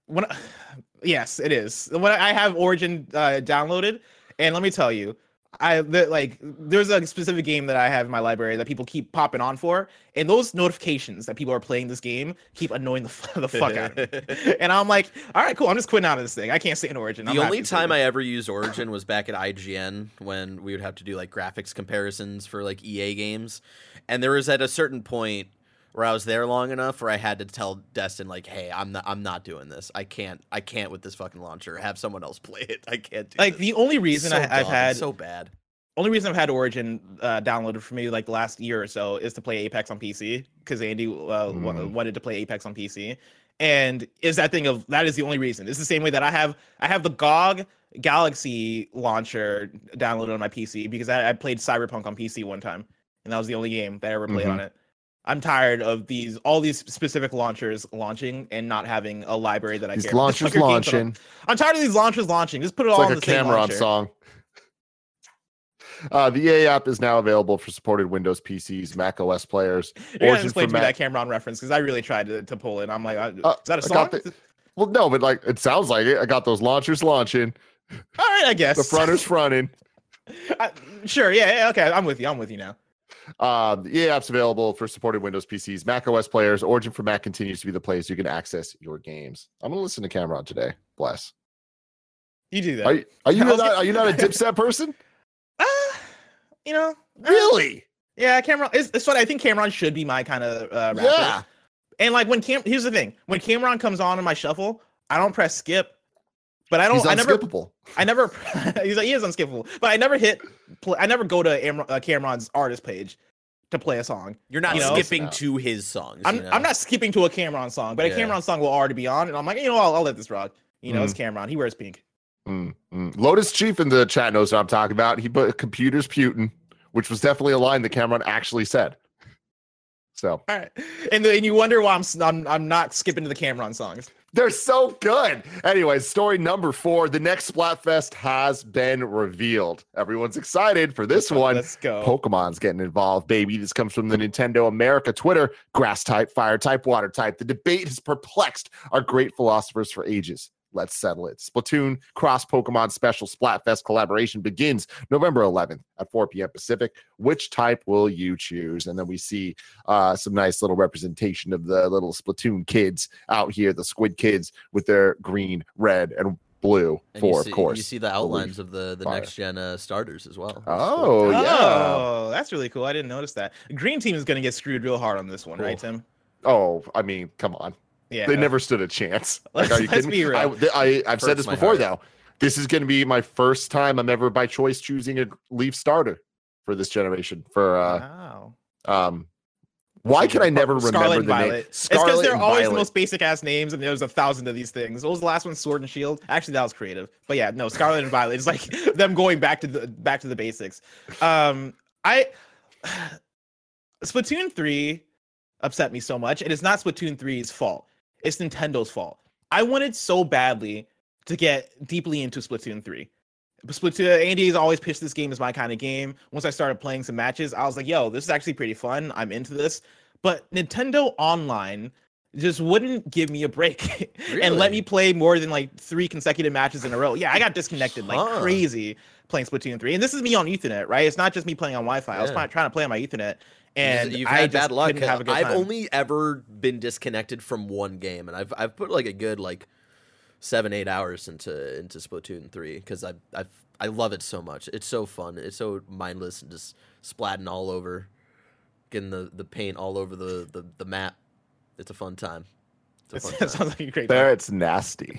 When I- <sighs> yes, it is. When I have Origin uh, downloaded, and let me tell you, I like there's a specific game that I have in my library that people keep popping on for, and those notifications that people are playing this game keep annoying the, <laughs> f- the fuck out of me. <laughs> and I'm like, all right, cool. I'm just quitting out of this thing. I can't stay in Origin. The only time I ever used Origin was back at IGN when we would have to do like graphics comparisons for like EA games. And there was at a certain point where I was there long enough where I had to tell Destin like, "Hey, I'm not I'm not doing this. I can't I can't with this fucking launcher. Have someone else play it. I can't do like this." the only reason So I, I've had so bad. only reason I've had Origin uh, downloaded for me like the last year or so is to play Apex on PC because Andy uh, wa- Mhm. wanted to play Apex on PC, and is that thing of that is the only reason. It's the same way that I have I have the GOG Galaxy launcher downloaded on my PC because I, I played Cyberpunk on PC one time, and that was the only game that I ever played Mhm. on it. I'm tired of these all these specific launchers launching and not having a library that I These care. Launchers <laughs> fuck your games that I'm- launching. I'm tired of these launchers launching. Just put it It's all like in a the same Cam'ron launcher. song. <laughs> Uh, the EA app is now available for supported Windows PCs, Mac OS players. <laughs> You're gonna explain to me Mac- that Cam'ron reference because I really tried to, to pull it. I'm like, uh, Uh, is that a song? the- Well, no, but like it sounds like it. I got those launchers launching. All right, I guess The fronters fronting. I- sure, yeah, yeah, okay, I'm with you. I'm with you now. Uh, the EA app's available for supported Windows PCs, Mac OS players. Origin for Mac continues to be the place you can access your games. I'm gonna listen to Cam'ron today. Bless. You do that. Are you, are you not? Are you not a <laughs> Dipset person? Uh, you know, uh, Really? Yeah, Cam'ron. It's, it's funny. I think Cam'ron should be my kind of uh, rapper. Yeah. And like when Cam, here's the thing: when Cam'ron comes on in my shuffle, I don't press skip. But I don't. He's I never. unskippable. I never. <laughs> he's like he is unskippable. But I never hit. Play, I never go to Amr- uh, Cam'ron's artist page to play a song. You're not you know? skipping No. to his songs. I'm you know? I'm not skipping to a Cam'ron song, but a Cam'ron song will already be on, and I'm like, you know, I'll, I'll let this rock. You know, it's Mm-hmm. Cam'ron. He wears pink. Mm, mm. Lotus Chief in the chat knows what I'm talking about. He put computers Putin, which was definitely a line that Cam'ron actually said. So All right, and then you wonder why I'm I'm, I'm not skipping to the Cam'ron songs. they're so good. Anyway, story number four: the next Splatfest has been revealed. Everyone's excited for this one. Let's go. Pokemon's getting involved, baby. This comes from the Nintendo America Twitter. Grass type, fire type, water type. The debate has perplexed our great philosophers for ages. Let's settle it. Splatoon Cross Pokemon Special Splatfest collaboration begins November 11th at 4 p.m. Pacific. Which type will you choose? And then we see uh, some nice little representation of the little Splatoon kids out here, the Squid kids with their green, red, and blue. And for, you of course. You see the outlines of the the fire. next gen uh, starters as well. Oh, yeah. Oh, that's really cool. I didn't notice that. Green team is going to get screwed real hard on this one, right, Tim? Oh, I mean, come on. Yeah. They never stood a chance. <laughs> Like, are you let's kidding? be me? real. I, I, I've said this before, heart. though. This is going to be my first time I'm ever by choice choosing a Leaf starter for this generation. For uh, Wow. um, why can I never remember Scarlet and the Violet. name? It's because they're always the most basic ass names, and there's a thousand of these things. What was the last one? Sword and Shield. Actually, that was creative. But yeah, no, Scarlet and Violet. It's like <laughs> them going back to the back to the basics. Um, I <sighs> Splatoon three upset me so much, and it's not Splatoon 3's fault. It's Nintendo's fault. I wanted so badly to get deeply into Splatoon 3. Splatoon Andy's always pitched this game as my kind of game. Once I started playing some matches, I was like, yo, this is actually pretty fun. I'm into this. But Nintendo Online just wouldn't give me a break <laughs> and let me play more than like three consecutive matches in a row. Yeah, I got disconnected like Huh. crazy playing Splatoon 3. And this is me on Ethernet, right? It's not just me playing on Wi-Fi. I was trying to play on my Ethernet and you've had bad luck. have I've time. only ever been disconnected from one game, and I've I've put like a good like seven eight hours into into Splatoon three because I I I love it so much. It's so fun. It's so mindless and just splatting all over, getting the the paint all over the the, the map. It's a fun time. It's <laughs> It sounds like a great time. Barrett's nasty.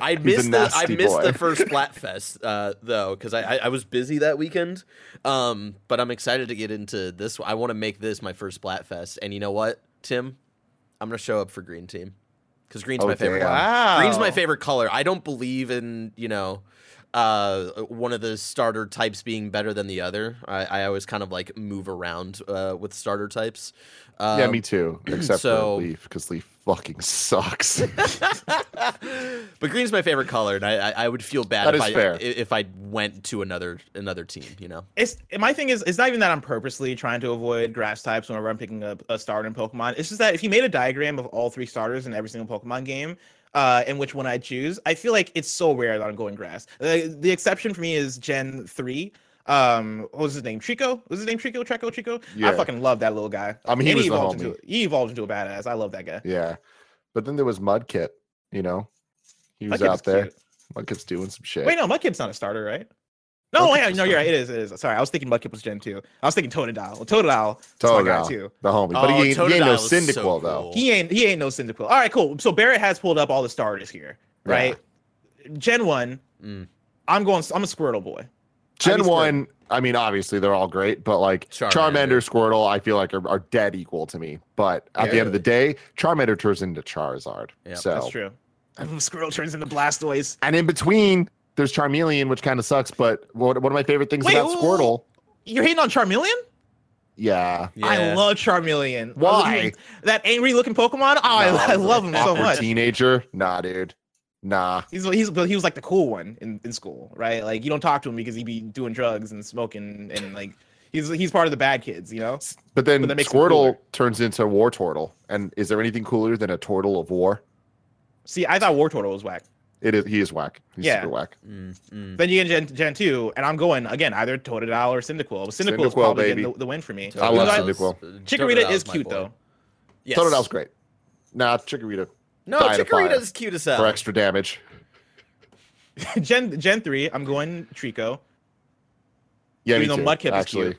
I He's a missed the I missed boy. the first <laughs> Splatfest uh, though because I, I I was busy that weekend. Um, but I'm excited to get into this. I want to make this my first Splatfest, and you know what, Tim, I'm gonna show up for Green Team because Green's Oh, my favorite. damn. Wow. Green's my favorite color. I don't believe in you know. Uh, one of the starter types being better than the other. I, I always kind of like move around uh, with starter types. Um, yeah, me too. <clears throat> Except so- for Leaf, because Leaf fucking sucks. <laughs> but green's my favorite color, and I, I, I would feel bad That if I fair. if I went to another another team. You know, It's my thing is it's not even that I'm purposely trying to avoid grass types whenever I'm picking up a starter in Pokemon. It's just that if you made a diagram of all three starters in every single Pokemon game, uh, and which one I choose, I feel like it's so rare that I'm going grass. Uh, the exception for me is Gen three. Um, what was his name? Chico? Was his name Chico? Treecko? Chico? Yeah. I fucking love that little guy. I mean, he And was the evolved homie. into he evolved into a badass. I love that guy. yeah. But then there was Mudkip, you know? He was Mudkip's out there. cute. Mudkip's doing some shit. Wait, no, Mudkip's not a starter, right? No, Mudkip's yeah, no, you're right. It is. It is. Sorry, I was thinking Mudkip was Gen two. I was thinking Totodile. Well, Totodile, is my guy Totodile, too. the homie. But Oh, he, ain't, he ain't no Totodile is so Cyndaquil, though. cool. He ain't he ain't no Cyndaquil. All right, cool. So Barrett has pulled up all the starters here, Yeah. right? Gen one, Mm. I'm going. I'm a Squirtle boy. Gen I'd one, I mean, obviously they're all great, but like Charmander. Charmander, Squirtle, I feel like are, are dead equal to me. But at the end of the day, Charmander turns into Charizard. Yeah, so That's true. <laughs> Squirtle turns into Blastoise. and in between, there's Charmeleon, which kind of sucks. But what, one of my favorite things Wait, about ooh. Squirtle, You're hating on Charmeleon? yeah, I love Charmeleon. Why? That angry looking Pokemon? Oh, I, I love him so much. teenager, nah, dude, nah. He's he's but he was like the cool one in, in school, right? Like you don't talk to him because he'd be doing drugs and smoking and like he's he's part of the bad kids, you know. But then But that Squirtle turns into War Turtle, and is there anything cooler than a Turtle of War? See, I thought War Turtle was whack. It is. He is whack. He's Yeah. super whack. Mm, mm. Then you get Gen, Gen two, and I'm going again either Totodile or Cyndaquil. But Cyndaquil is probably baby. getting the, the win for me. I love Because Cyndaquil. Uh, Chikorita Totodile's is cute boy. though. Yes. Totodile's great. Nah, Chikorita No, Die to fire. Chikorita's cute as hell. for extra damage. <laughs> Gen Gen three, I'm going Treecko, Yeah, me Even too, though Mudkip is actually. cute.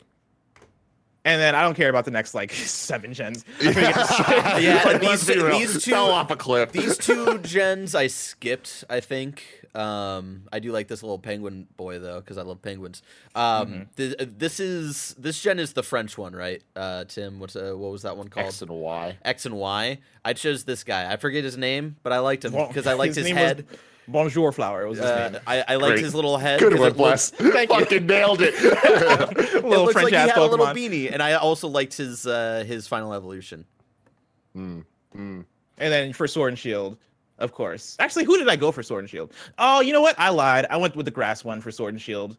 and then I don't care about the next like <laughs> seven gens. I forget the- Yeah, <laughs> Like, these- let's be real. these two- fell off a cliff. These two gens I skipped. I think um, I do like this little penguin boy though because I love penguins. Um, th- this is this gen is the French one, right? Uh, Tim, what's uh, what was that one called? X and Y. X and Y. I chose this guy. I forget his name, but I liked him Bon- because I liked his, name was head. Bonjour Flower was his Uh, name. I, I liked Great. his little head. Good 'cause one, it looks- Bless. Thank you. Fucking nailed it. <laughs> <laughs> It little looks French like he ass had a little beanie, and I also liked his uh, his final evolution. Mm, mm. And then for Sword and Shield, of course. Actually, who did I go for Sword and Shield? Oh, you know what? I lied. I went with the grass one for Sword and Shield.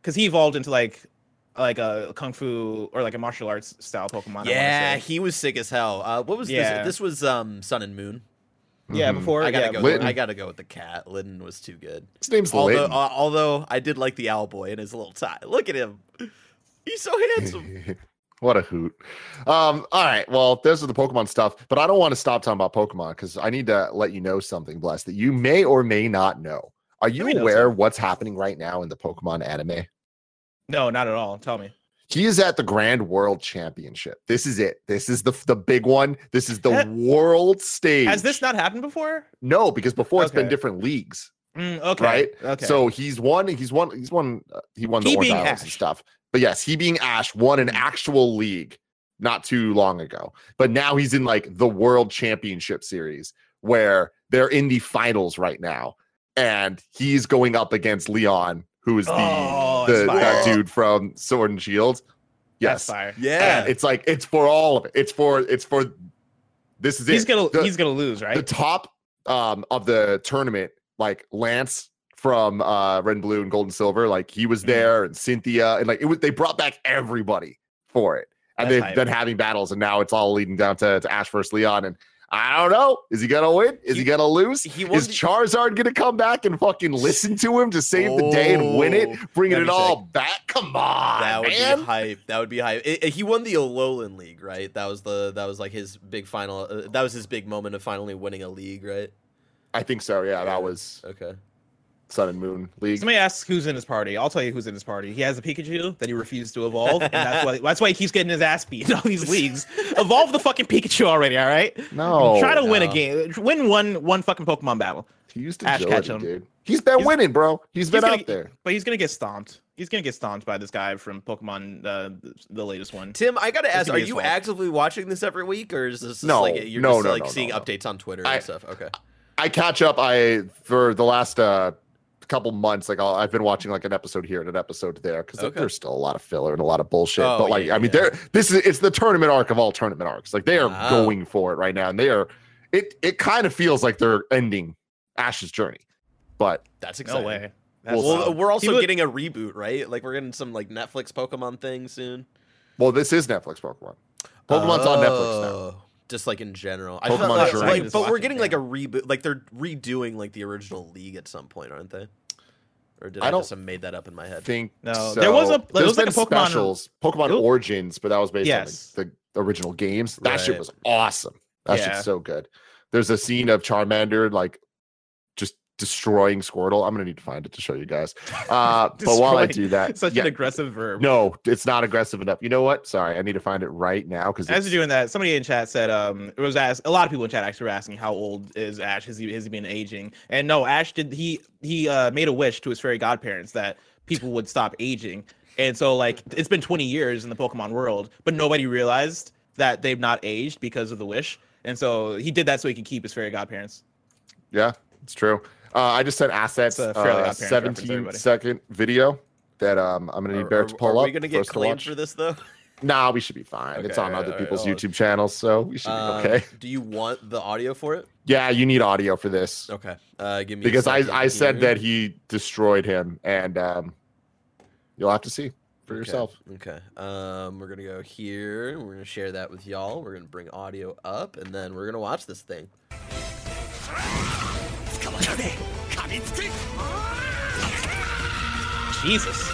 Because he evolved into like like a kung fu or like a martial arts style Pokemon. Yeah, he was sick as hell. Uh, what was Yeah. this? This was um, Sun and Moon. yeah. Mhm. Before I gotta yeah, go. Litten. I gotta go with the cat. Litten was too good. His name's Although, Litten. uh, although I did like the owl boy and his little tie. Look at him. He's so <laughs> handsome. What a hoot. Um, all right. Well, those are the Pokemon stuff, but I don't want to stop talking about Pokemon because I need to let you know something, Bless, that you may or may not know. Are you aware something. what's happening right now in the Pokemon anime? No, not at all. Tell me. He is at the Grand World Championship. This is it. This is the the big one. This is the Ha- world stage. Has this not happened before? No, because before it's been different leagues. Mm, okay. Right? Okay. So he's won. He's won. He's won. Uh, he won the He Orange Islands and stuff. But yes, he being Ash won an actual league not too long ago. But now he's in like the World Championship Series where they're in the finals right now, and he's going up against Leon, who is the Oh, the that dude from Sword and Shield. Yes, fire. Yeah. and it's like it's for all of it. It's for it's for this is He's it. gonna The- he's gonna lose, right? the top um of the tournament, like Lance from uh Red and Blue and Gold and Silver, like he was Mhm. there, and Cynthia, and like it was they brought back everybody for it. and That's they've been having battles, and now it's all leading down to, to Ash versus Leon. And I don't know, is he gonna win? Is he, He- gonna lose? he Is Charizard gonna come back and fucking listen to him to save the day and win it, Oh, bringing it all back? Come on, That would man. be hype. That would be hype. It- it- he won the Alolan League, right? That was the that was like his big final. Uh, that was his big moment of finally winning a league, right? I think so. Yeah, that was Okay. Sun and Moon League. Somebody asks who's in his party. I'll tell you who's in his party. He has a Pikachu that he refused to evolve, and that's why that's why he keeps getting his ass beat in all these leagues. <laughs> Evolve the fucking Pikachu already, all right? No, Try to win a game. Win one one fucking Pokemon battle. he used to Ash agility, Ketchum. dude. He's been He's- winning, bro. he's been gonna out there. But he's gonna get stomped. He's gonna get stomped by this guy from Pokemon, uh, the, the latest one. Tim, I gotta ask: Are you fault. actively watching this every week, or is this just No, like you're no, just no, like no, seeing no, no. updates on Twitter I- and stuff? Okay. I catch up. I for the last uh couple months, like I'll, I've been watching like an episode here and an episode there because Okay. there's still a lot of filler and a lot of bullshit. Oh, but like, yeah, I mean, yeah. there this is it's the tournament arc of all tournament arcs. Like they are Wow. going for it right now, and they are. It it kind of feels like they're ending Ash's journey, but That's No exciting. way. That's Well, Well, we're also would- getting a reboot, right? Like we're getting some like Netflix Pokemon thing soon. well, this is Netflix Pokemon. Pokemon's on Netflix now. Oh. Just like in general, I Pokemon felt like, Journey. like- but we're getting like a reboot. Like they're redoing like the original league at some point, aren't they? Or did I I, don't just have made that up in my head? think No, so. there was a- there There's was like a Pokemon- specials, Pokemon It- Origins, but that was based Yes. on like, the original games. That shit was awesome. That Yeah. shit's so good. There's a scene of Charmander like just destroying Squirtle. I'm gonna need to find it to show you guys. <laughs> Uh, but while I do that, Such yeah, an aggressive verb. no, it's not aggressive enough. You know what? Sorry, I need to find it right now because As you're doing that, somebody in chat said, um, it was asked. A lot of people in chat actually were asking how old is Ash? Has he has he been aging? And no, Ash did. He he uh, made a wish to his fairy godparents that people would stop aging. And so like it's been 20 years in the Pokemon world, but nobody realized that they've not aged because of the wish. And so he did that so he could keep his fairy godparents. yeah, it's true. Uh, I just sent assets. It's a Uh, Odd Parents reference, 17 everybody. second video that um I'm gonna need Barrett to pull are up. Are we gonna get claimed for this though? <laughs> Nah, we should be fine. it's Okay, on other alright, people's well, YouTube channels, so we should Um, be okay. Do you want the audio for it? Yeah, you need audio for this Okay. Uh, give me because I I said here. that he destroyed him, and um, you'll have to see for Okay, yourself. Okay. Um, we're gonna go here. We're gonna share that with y'all. We're gonna bring audio up, and then we're gonna watch this thing. Jesus.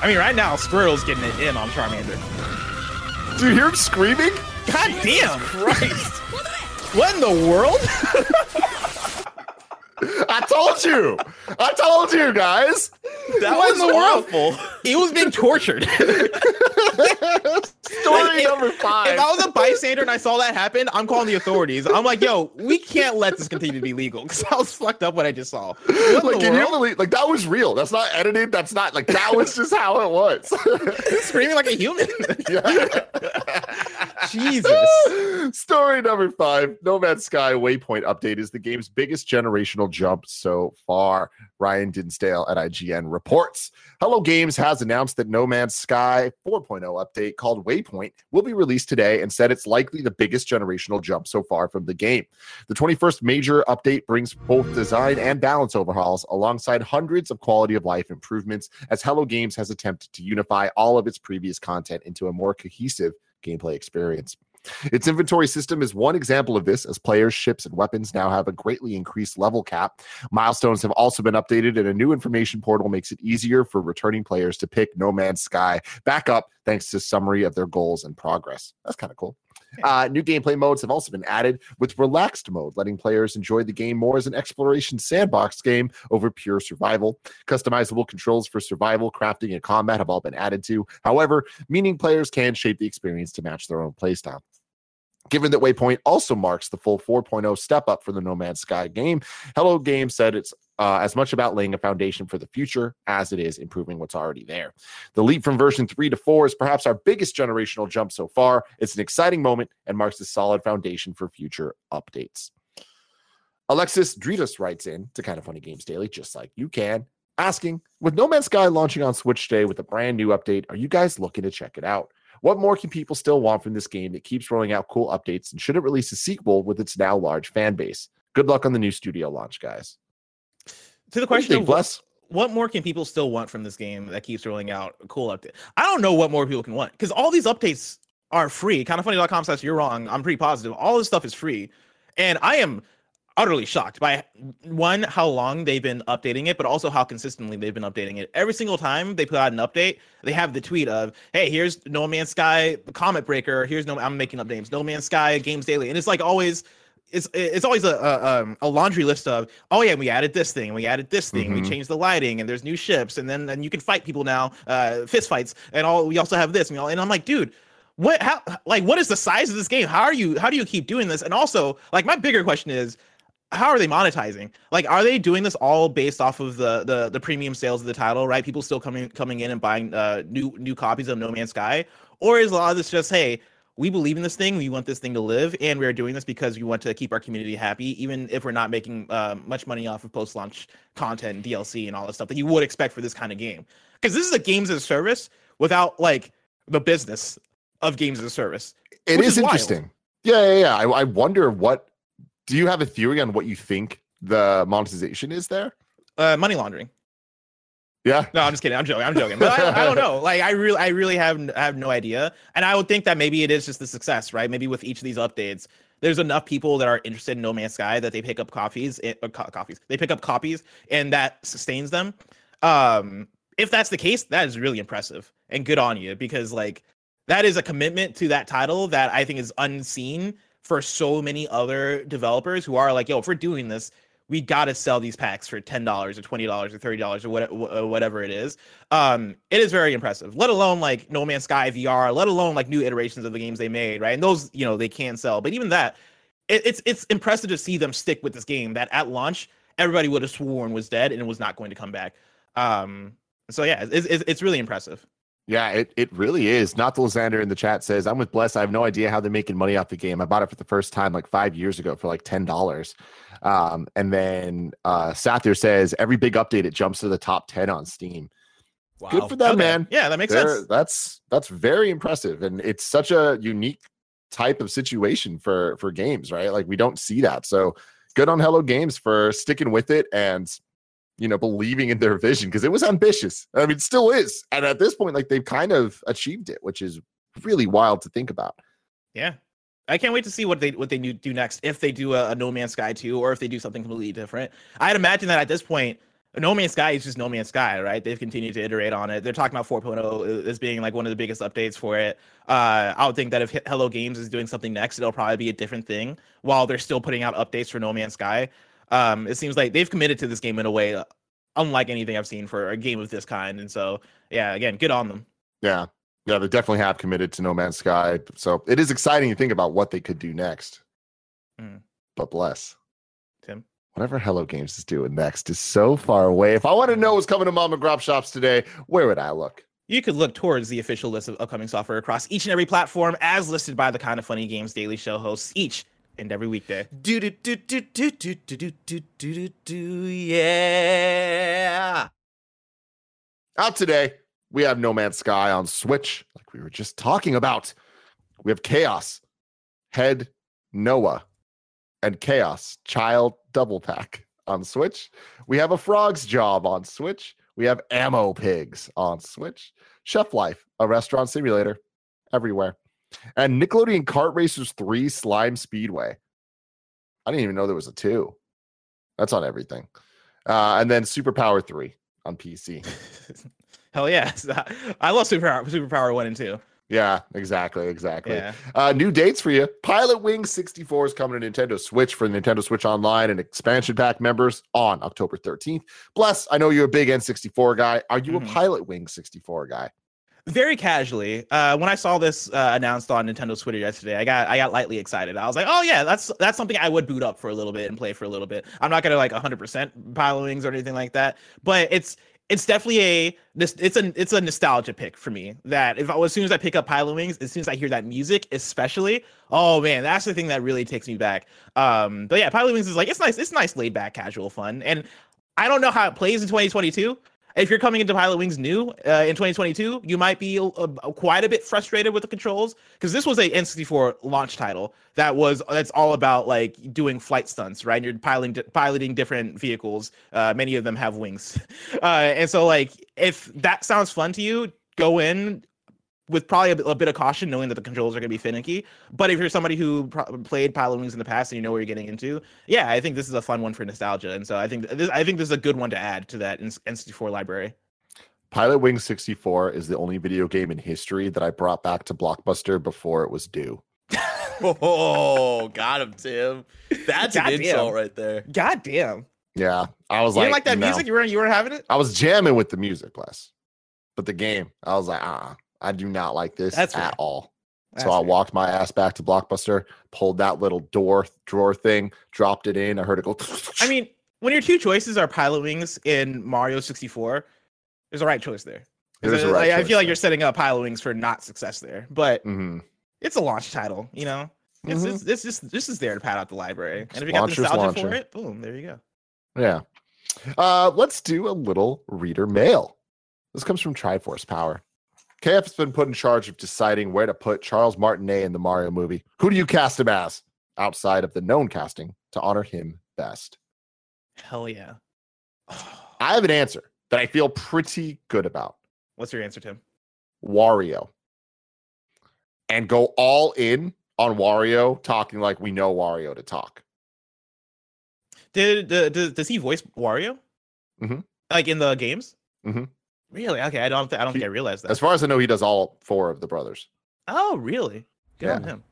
I mean, right now Squirtle's getting it in on Charmander. Do you hear him screaming? God damn! Christ! <laughs> what in the world? <laughs> I told you. I told you guys. That What in was the world? awful. he was being tortured. <laughs> Story if- number five. If I was a bystander and I saw that happen, I'm calling the authorities. I'm like, yo, we can't let this continue to be legal because I was fucked up what I just saw. What like, the can you believe? Like that was real. That's not edited. That's not like that was just how it was. <laughs> Screaming like a human. <laughs> Yeah. Jesus. <laughs> Story number five No Man's Sky Waypoint update is the game's biggest generational jump so far. Ryan Dinsdale at IGN reports. Hello Games has announced that No Man's Sky 4.0 update called Waypoint will be released today and said it's likely the biggest generational jump so far from the game. The 21st major update brings both design and balance overhauls alongside hundreds of quality of life improvements as Hello Games has attempted to unify all of its previous content into a more cohesive gameplay experience. Its inventory system is one example of this, as players, ships, and weapons now have a greatly increased level cap. Milestones have also been updated, and a new information portal makes it easier for returning players to pick No Man's Sky back up thanks to summary of their goals and progress. That's kind of cool. Uh, new gameplay modes have also been added, with relaxed mode, letting players enjoy the game more as an exploration sandbox game over pure survival. Customizable controls for survival, crafting, and combat have all been added to. However, meaning players can shape the experience to match their own playstyle. Given that Waypoint also marks the full 4.0 step up for the No Man's Sky game, Hello Game said it's uh, as much about laying a foundation for the future as it is improving what's already there. The leap from version 3 to 4 is perhaps our biggest generational jump so far. It's an exciting moment and marks a solid foundation for future updates. Alexis Dritas writes in to Kind of Funny Games Daily, just like you can, asking, with No Man's Sky launching on Switch today with a brand new update, are you guys looking to check it out? What more can people still want from this game that keeps rolling out cool updates and should it release a sequel with its now large fan base? Good luck on the new studio launch, guys. To the What do you question think, what more can people still want from this game that keeps rolling out a cool update? I don't know what more people can want because all these updates are free. Kind of funny.com says you're wrong. I'm pretty positive. All this stuff is free. And I am utterly shocked by one, how long they've been updating it, but also how consistently they've been updating it. Every single time they put out an update, they have the tweet of, hey, here's No Man's Sky Comet Breaker. Here's no, I'm making up names, No Man's Sky Games Daily. And it's like always, it's it's always a a, um, a, laundry list of oh yeah we added this thing we added this thing mm-hmm. we changed the lighting and there's new ships and then and you can fight people now uh fist fights and all we also have this and, all, and I'm like dude what how like what is the size of this game how are you how do you keep doing this and also like my bigger question is how are they monetizing? Like, are they doing this all based off of the the the premium sales of the title? Right, people still coming coming in and buying uh, new new copies of No Man's Sky, or is a lot of this just hey, we believe in this thing, we want this thing to live, and we are doing this because we want to keep our community happy, even if we're not making uh, much money off of post launch content, DLC, and all that stuff that you would expect for this kind of game. Because this is a games as a service without like the business of games as a service. It is, is interesting. Yeah, yeah, yeah. I, I wonder what do you have a theory on what you think the monetization is there? Uh, money laundering. Yeah. No, I'm just kidding. I'm joking. I'm joking. But I, I, don't know. Like, I really, I really have have no idea. And I would think that maybe it is just the success, right? Maybe with each of these updates, there's enough people that are interested in No Man's Sky that they pick up copies, uh, co- copies. They pick up copies, and that sustains them. Um, if that's the case, that is really impressive and good on you because like that is a commitment to that title that I think is unseen for so many other developers who are like, yo, if we're doing this, we got to sell these packs for $10 or $20 or $30 or what, whatever it is. Um, it is very impressive, let alone like No Man's Sky VR, let alone like new iterations of the games they made, right? And those, you know, they can sell. But even that, it, it's it's impressive to see them stick with this game that at launch, everybody would have sworn was dead and was not going to come back. Um, so yeah, it's, it's, it's really impressive. Yeah, it, it really is. Not the Lysander in the chat says, I'm with Bless. I have no idea how they're making money off the game. I bought it for the first time like five years ago for like $10. Um, and then uh, Sathir says, every big update, it jumps to the top 10 on Steam. Wow. Good for them, okay. man. Yeah, that makes They're, sense. That's that's very impressive. And it's such a unique type of situation for for games, right? Like we don't see that. So good on Hello Games for sticking with it and you know, believing in their vision because it was ambitious. I mean, still is. And at this point, like they've kind of achieved it, which is really wild to think about. Yeah. I can't wait to see what they what they do next if they do a, a No Man's Sky 2 or if they do something completely different. I'd imagine that at this point, No Man's Sky is just No Man's Sky, right? They've continued to iterate on it. They're talking about 4.0 as being like one of the biggest updates for it. Uh, I would think that if Hello Games is doing something next, it'll probably be a different thing while they're still putting out updates for No Man's Sky. Um, it seems like they've committed to this game in a way uh, unlike anything I've seen for a game of this kind. And so, yeah, again, good on them. Yeah. Yeah, they definitely have committed to No Man's Sky. So it is exciting to think about what they could do next. Mm. But bless. Tim. Whatever Hello Games is doing next is so far away. If I want to know what's coming to mom and grop shops today, where would I look? You could look towards the official list of upcoming software across each and every platform as listed by the Kind of Funny Games Daily Show hosts each and every weekday. Do do do do do do do do do do do yeah. Out today, we have No Man's Sky on Switch, like we were just talking about. We have Chaos, Head, Noah, and Chaos Child Double Pack on Switch. We have a Frog's Job on Switch. We have Ammo Pigs on Switch. Chef Life, a restaurant simulator everywhere. And Nickelodeon Kart Racers 3 Slime Speedway. I didn't even know there was a 2. That's on everything. Uh, and then Superpower 3 on PC. <laughs> Hell yeah. <laughs> I love Superpower, Superpower 1 and 2. Yeah, exactly, exactly. Yeah. Uh, new dates for you. Pilot Wing 64 is coming to Nintendo Switch for Nintendo Switch Online and expansion pack members on October 13th. Bless, I know you're a big N64 guy. Are you mm-hmm. a Pilotwings 64 guy? Very casually uh, when i saw this uh, announced on nintendo's twitter yesterday i got i got lightly excited. I was like oh yeah that's that's something i would boot up for a little bit and play for a little bit. I'm not gonna like 100% pile wings or anything like that but it's it's definitely a this it's a it's a nostalgia pick for me that if as soon as i pick up Pilotwings as soon as i hear that music especially oh man that's the thing that really takes me back. Um but yeah Pilotwings is like it's nice it's nice laid back casual fun and i don't know how it plays in 2022 if you're coming into Pilot Wings new uh, in 2022, you might be uh, quite a bit frustrated with the controls because this was a N64 launch title that was that's all about like doing flight stunts, right? And you're piloting piloting different vehicles. Uh, many of them have wings, <laughs> uh, and so like if that sounds fun to you, go in with probably a, a, bit of caution, knowing that the controls are going to be finicky. But if you're somebody who pro- played Pilot Wings in the past and you know what you're getting into, yeah, I think this is a fun one for nostalgia. And so I think this, I think this is a good one to add to that N64 library. Pilot Wings 64 is the only video game in history that I brought back to Blockbuster before it was due. <laughs> oh, got him, Tim. That's God an damn. insult right there. God damn. Yeah, I was you like, like that no. music. You weren't, you weren't having it. I was jamming with the music, less, but the game, I was like, ah. Uh-uh. I do not like this That's at all. That's so I walked my ass back to Blockbuster, pulled that little door drawer thing, dropped it in. I heard it go. I <laughs> mean, when your two choices are Pilot Wings in Mario 64, there's a right choice there. There's a right like, I feel like you're setting up Pilot Wings for not success there, but mm-hmm. it's a launch title, you know. It's, mm-hmm. it's, it's, just this is there to pad out the library, and if you got the nostalgia launcher. for it, boom, there you go. Yeah. Uh, let's do a little reader mail. This comes from Triforce Power. KF has been put in charge of deciding where to put Charles Martinet in the Mario movie. Who do you cast him as outside of the known casting to honor him best? Hell yeah. <sighs> I have an answer that I feel pretty good about. What's your answer, Tim? Wario. And go all in on Wario talking like we know Wario to talk. Did, did does he voice Wario? Mm-hmm. Like in the games? Mm-hmm. Really? Okay, I don't. Th- I don't he, think I realized that. As far as I know, he does all four of the brothers. Oh, really? Good yeah. on him.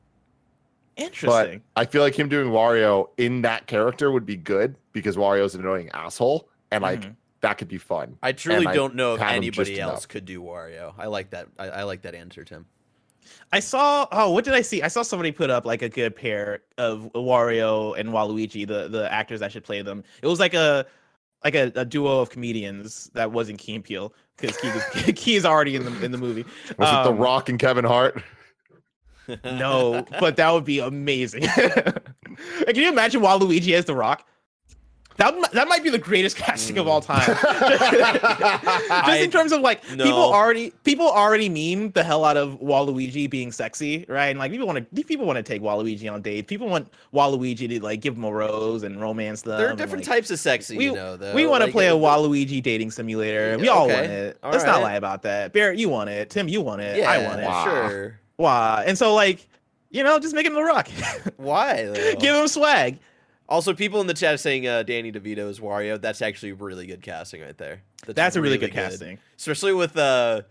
Interesting. But I feel like him doing Wario in that character would be good because Wario's an annoying asshole, and like mm-hmm. that could be fun. I truly and don't I know if anybody else enough. could do Wario. I like that. I, I like that answer, Tim. I saw. Oh, what did I see? I saw somebody put up like a good pair of Wario and Waluigi, the the actors that should play them. It was like a like a, a duo of comedians that wasn't Key and Peele because Key, was, <laughs> Key is already in the in the movie. Was um, it The um, Rock and Kevin Hart? no, but that would be amazing. <laughs> can you imagine Waluigi as The Rock? That, that might be the greatest <laughs> casting mm. of all time. <laughs> Just in terms of like no. people already people already meme the hell out of Waluigi being sexy, right? And like people want to people want to take Waluigi on dates. People want Waluigi to like give them a rose and romance them. There are different like, types of sexy, we, you know. Though. We want to like, play a Waluigi dating simulator. We all okay. want it. All Let's right. not lie about that. Barrett, you want it. Tim, you want it. Yeah, I want it. Sure. Wow. And so like, you know, just make him the rock. <laughs> Why? Though? Give him swag. Also, people in the chat saying uh, Danny DeVito is Wario. That's actually really good casting right there. That's, That's a really, good, good, casting, especially with uh,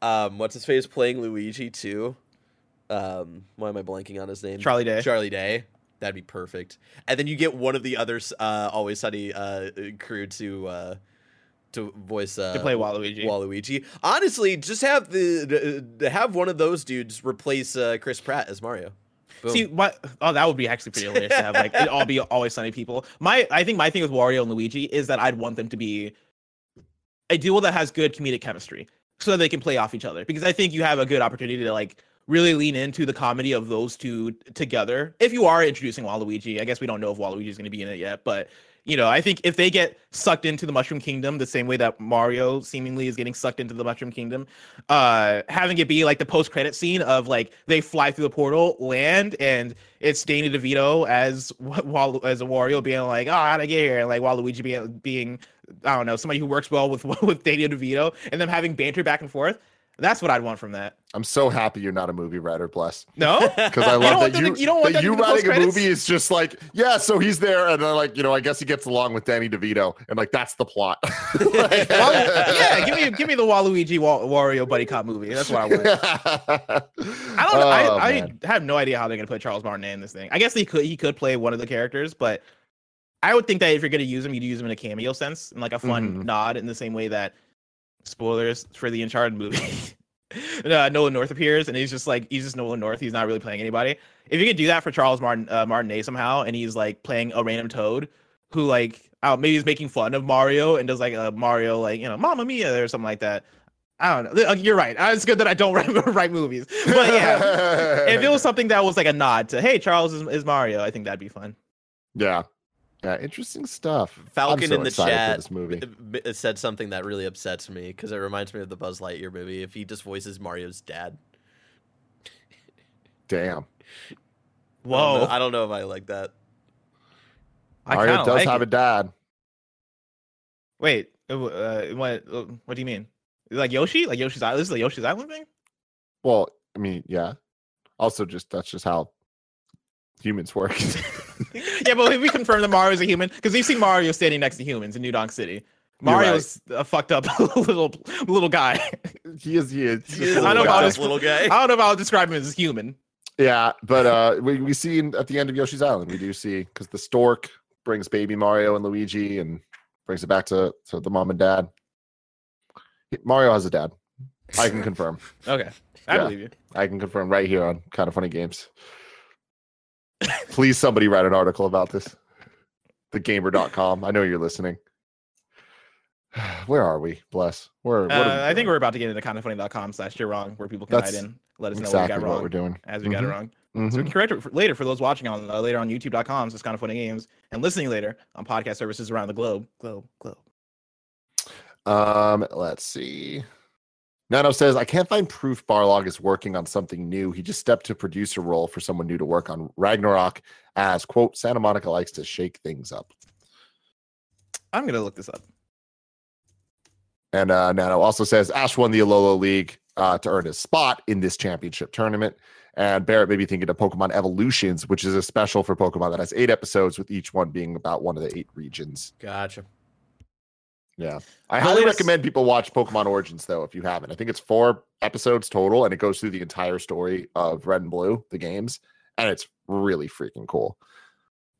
um, what's his face playing Luigi too. Um, why am I blanking on his name? Charlie Day. Charlie Day. That'd be perfect. And then you get one of the other uh, Always Sunny uh, crew to uh, to voice uh, to play Waluigi. Waluigi. Honestly, just have the have one of those dudes replace uh, Chris Pratt as Mario. See what? Oh, that would be actually pretty hilarious to have like it all be <laughs> always sunny people. My I think my thing with Wario and Luigi is that I'd want them to be a duo that has good comedic chemistry, so that they can play off each other. Because I think you have a good opportunity to like really lean into the comedy of those two together. If you are introducing Waluigi, I guess we don't know if Waluigi is going to be in it yet, but you know, I think if they get sucked into the Mushroom Kingdom the same way that Mario seemingly is getting sucked into the Mushroom Kingdom, uh, having it be like the post credit scene of like they fly through the portal, land, and it's Danny DeVito as <laughs> as a Wario being like, "Oh, how'd get here?" And like Waluigi being being I don't know somebody who works well with <laughs> with Danny DeVito, and them having banter back and forth. That's what I'd want from that. I'm so happy you're not a movie writer, bless. No, <laughs> because I love that you. you don't want that you writing a movie is just like, yeah. So he's there, and then like, you know, I guess he gets along with Danny DeVito, and like that's the plot. <laughs> <laughs> like, yeah, give me give me the Waluigi Wario buddy cop movie. That's what I want. I don't. Oh, I, I have no idea how they're gonna put Charles Martinet in this thing. I guess he could he could play one of the characters, but I would think that if you're gonna use him, you'd use him in a cameo sense, and like a fun mm-hmm. nod in the same way that spoilers for the Uncharted movie. <laughs> uh, Nolan North appears, and he's just like he's just Nolan North. He's not really playing anybody. If you could do that for Charles Martin uh, Martinet somehow, and he's like playing a random Toad who like uh, maybe he's making fun of Mario and does like a Mario like you know Mamma Mia or something like that. I don't know. You're right. Uh, it's good that I don't <laughs> write, write movies, but yeah, if it was <laughs> something that was like a nod to hey Charles is, is Mario, I think that'd be fun. Yeah, Yeah, interesting stuff. Falcon so in the chat this movie. b- b- said something that really upsets me because it reminds me of the Buzz Lightyear movie. If he just voices Mario's dad, Damn. I don't Whoa. know- I don't know if I like that. I Mario does like have it. a dad. Wait, uh, uh, what? What do you mean? Like Yoshi? Like Yoshi's Island? This is the Yoshi's Island thing? Well, I mean, yeah. Also, just that's just how humans work. <laughs> <laughs> yeah, but we confirm that Mario's a human because we've seen Mario standing next to humans in New Donk City. Mario's a fucked up <laughs> little little guy. he is. He is. he's He is a I little don't know about this his- little guy. I don't know if I'll describe him as human. Yeah, but uh, we we see at the end of Yoshi's Island, we do see because the stork brings baby Mario and Luigi and brings it back to to the mom and dad. Mario has a dad. I can <laughs> confirm. Okay, I Yeah. believe you. I can confirm right here on Kind of Funny Games. Please, somebody write an article about this. Thegamer.com. I know you're listening. <sighs> Where are we? Bless. Where? what we Uh, I think we're about to get into kindoffunny.com slash you're wrong, where people can That's write in, let us know exactly what we got what wrong we're doing. as we got it wrong. So we can correct it for, later for those watching on uh, later on YouTube.com. So it's kind of funny games and listening later on podcast services around the globe. Globe, globe. Um, let's see. Nano says, I can't find proof Barlog is working on something new. He just stepped to producer role for someone new to work on Ragnarok as quote Santa Monica likes to shake things up. I'm gonna look this up. And uh, Nano also says Ash won the Alola League uh, to earn his spot in this championship tournament. And Barrett may be thinking of Pokemon Evolutions, which is a special for Pokemon that has eight episodes, with each one being about one of the eight regions. Gotcha. Yeah. I highly latest- recommend people watch Pokemon Origins, though, if you haven't. I think it's four episodes total, and it goes through the entire story of Red and Blue, the games. And it's really freaking cool.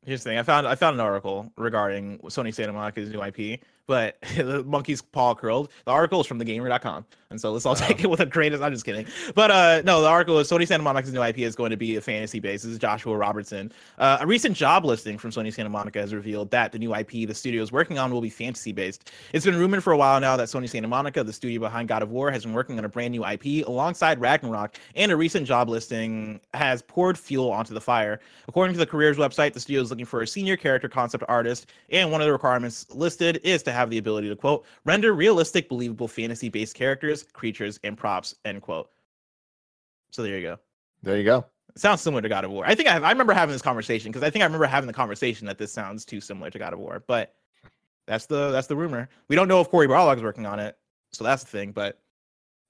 Here's the thing: I found I found an article regarding Sony Santa Monica's new IP, but <laughs> the monkey's paw curled. The article is from thegamer.com, and so let's all take it with a grain of. I'm just kidding, but uh, no, the article is Sony Santa Monica's new IP is going to be a fantasy based. This is Joshua Robertson. Uh, a recent job listing from Sony Santa Monica has revealed that the new IP the studio is working on will be fantasy based. It's been rumored for a while now that Sony Santa Monica, the studio behind God of War, has been working on a brand new IP alongside Ragnarok, and a recent job listing has poured fuel onto the fire. According to the careers website, the studio is looking for a senior character concept artist, and one of the requirements listed is to have the ability to quote render realistic, believable fantasy-based characters, creatures, and props. End quote. So there you go. There you go. It sounds similar to God of War. I think I, I remember having this conversation because I think I remember having the conversation that this sounds too similar to God of War. But that's the that's the rumor. We don't know if Cory Barlog's working on it, so that's the thing. But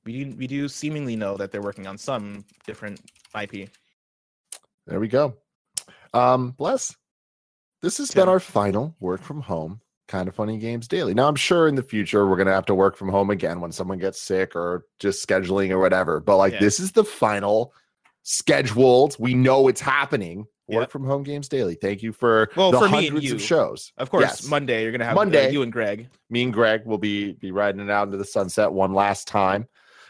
we do, we do seemingly know that they're working on some different IP. There we go. Um, bless. This has Yeah. been our final work from home kind of funny games daily. Now I'm sure in the future we're gonna have to work from home again when someone gets sick or just scheduling or whatever. But like Yeah. this is the final scheduled. We know it's happening. Work Yep. from home games daily. Thank you for Well, the for me and hundreds you. of shows. Of course, Yes. Monday you're gonna have Monday. uh, you and Greg. me and Greg will be be riding it out into the sunset one last time.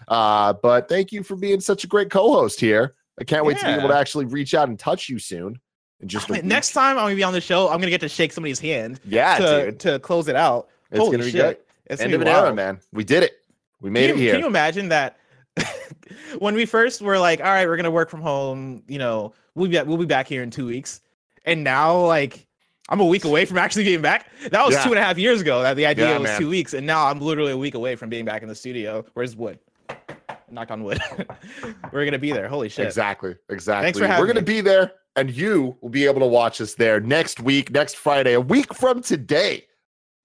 Uh, but thank you for being such a great co-host here. I can't wait to be able to actually reach out and touch you soon. Just <laughs> Man, week. Next time I'm gonna be on the show, I'm gonna get to shake somebody's hand yeah, to, dude, to close it out. it's Holy gonna be shit. It's End of an era, man. We did it. We made can it here. Can you imagine that <laughs> when we first were like, all right, we're gonna work from home, you know, we'll be we'll be back here in two weeks. And now like I'm a week away from actually getting back. That was Yeah. two and a half years ago that the idea Yeah, was man. two weeks, and now I'm literally a week away from being back in the studio. Where's wood? Knock on wood. <laughs> we're gonna be there. Holy shit. Exactly. Exactly. Thanks for having We're gonna me. be there, and you will be able to watch us there next week, next Friday, a week from today.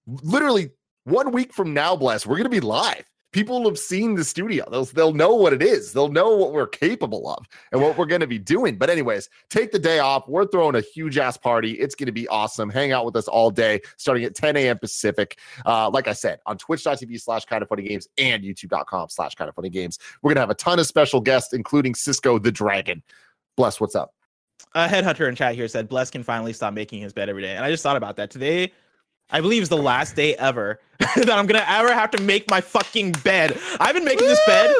Literally one week from now, bless. We're gonna be live. People have seen the studio. They'll they'll know what it is. They'll know what we're capable of and what we're gonna be doing. But anyways, take the day off. We're throwing a huge ass party. It's gonna be awesome. Hang out with us all day, starting at 10 a.m. Pacific. Uh, like I said, on twitch.tv slash kind of funny games and youtube.com slash kind of funny games. We're gonna have a ton of special guests, including Cisco the Dragon. Bless, what's up? A headhunter in chat here said Bless can finally stop making his bed every day. And I just thought about that. Today, I believe is the last day ever <laughs> that I'm gonna ever have to make my fucking bed. I've been making this bed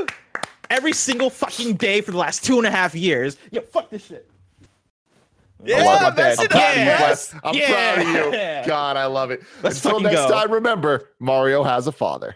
every single fucking day for the last two and a half years. Yo, fuck this shit. Yeah, I love my that's bed. I'm proud of you, Yes. Bless. I'm proud of you. God, I love it. Let's Until next go. time, remember, Mario has a father.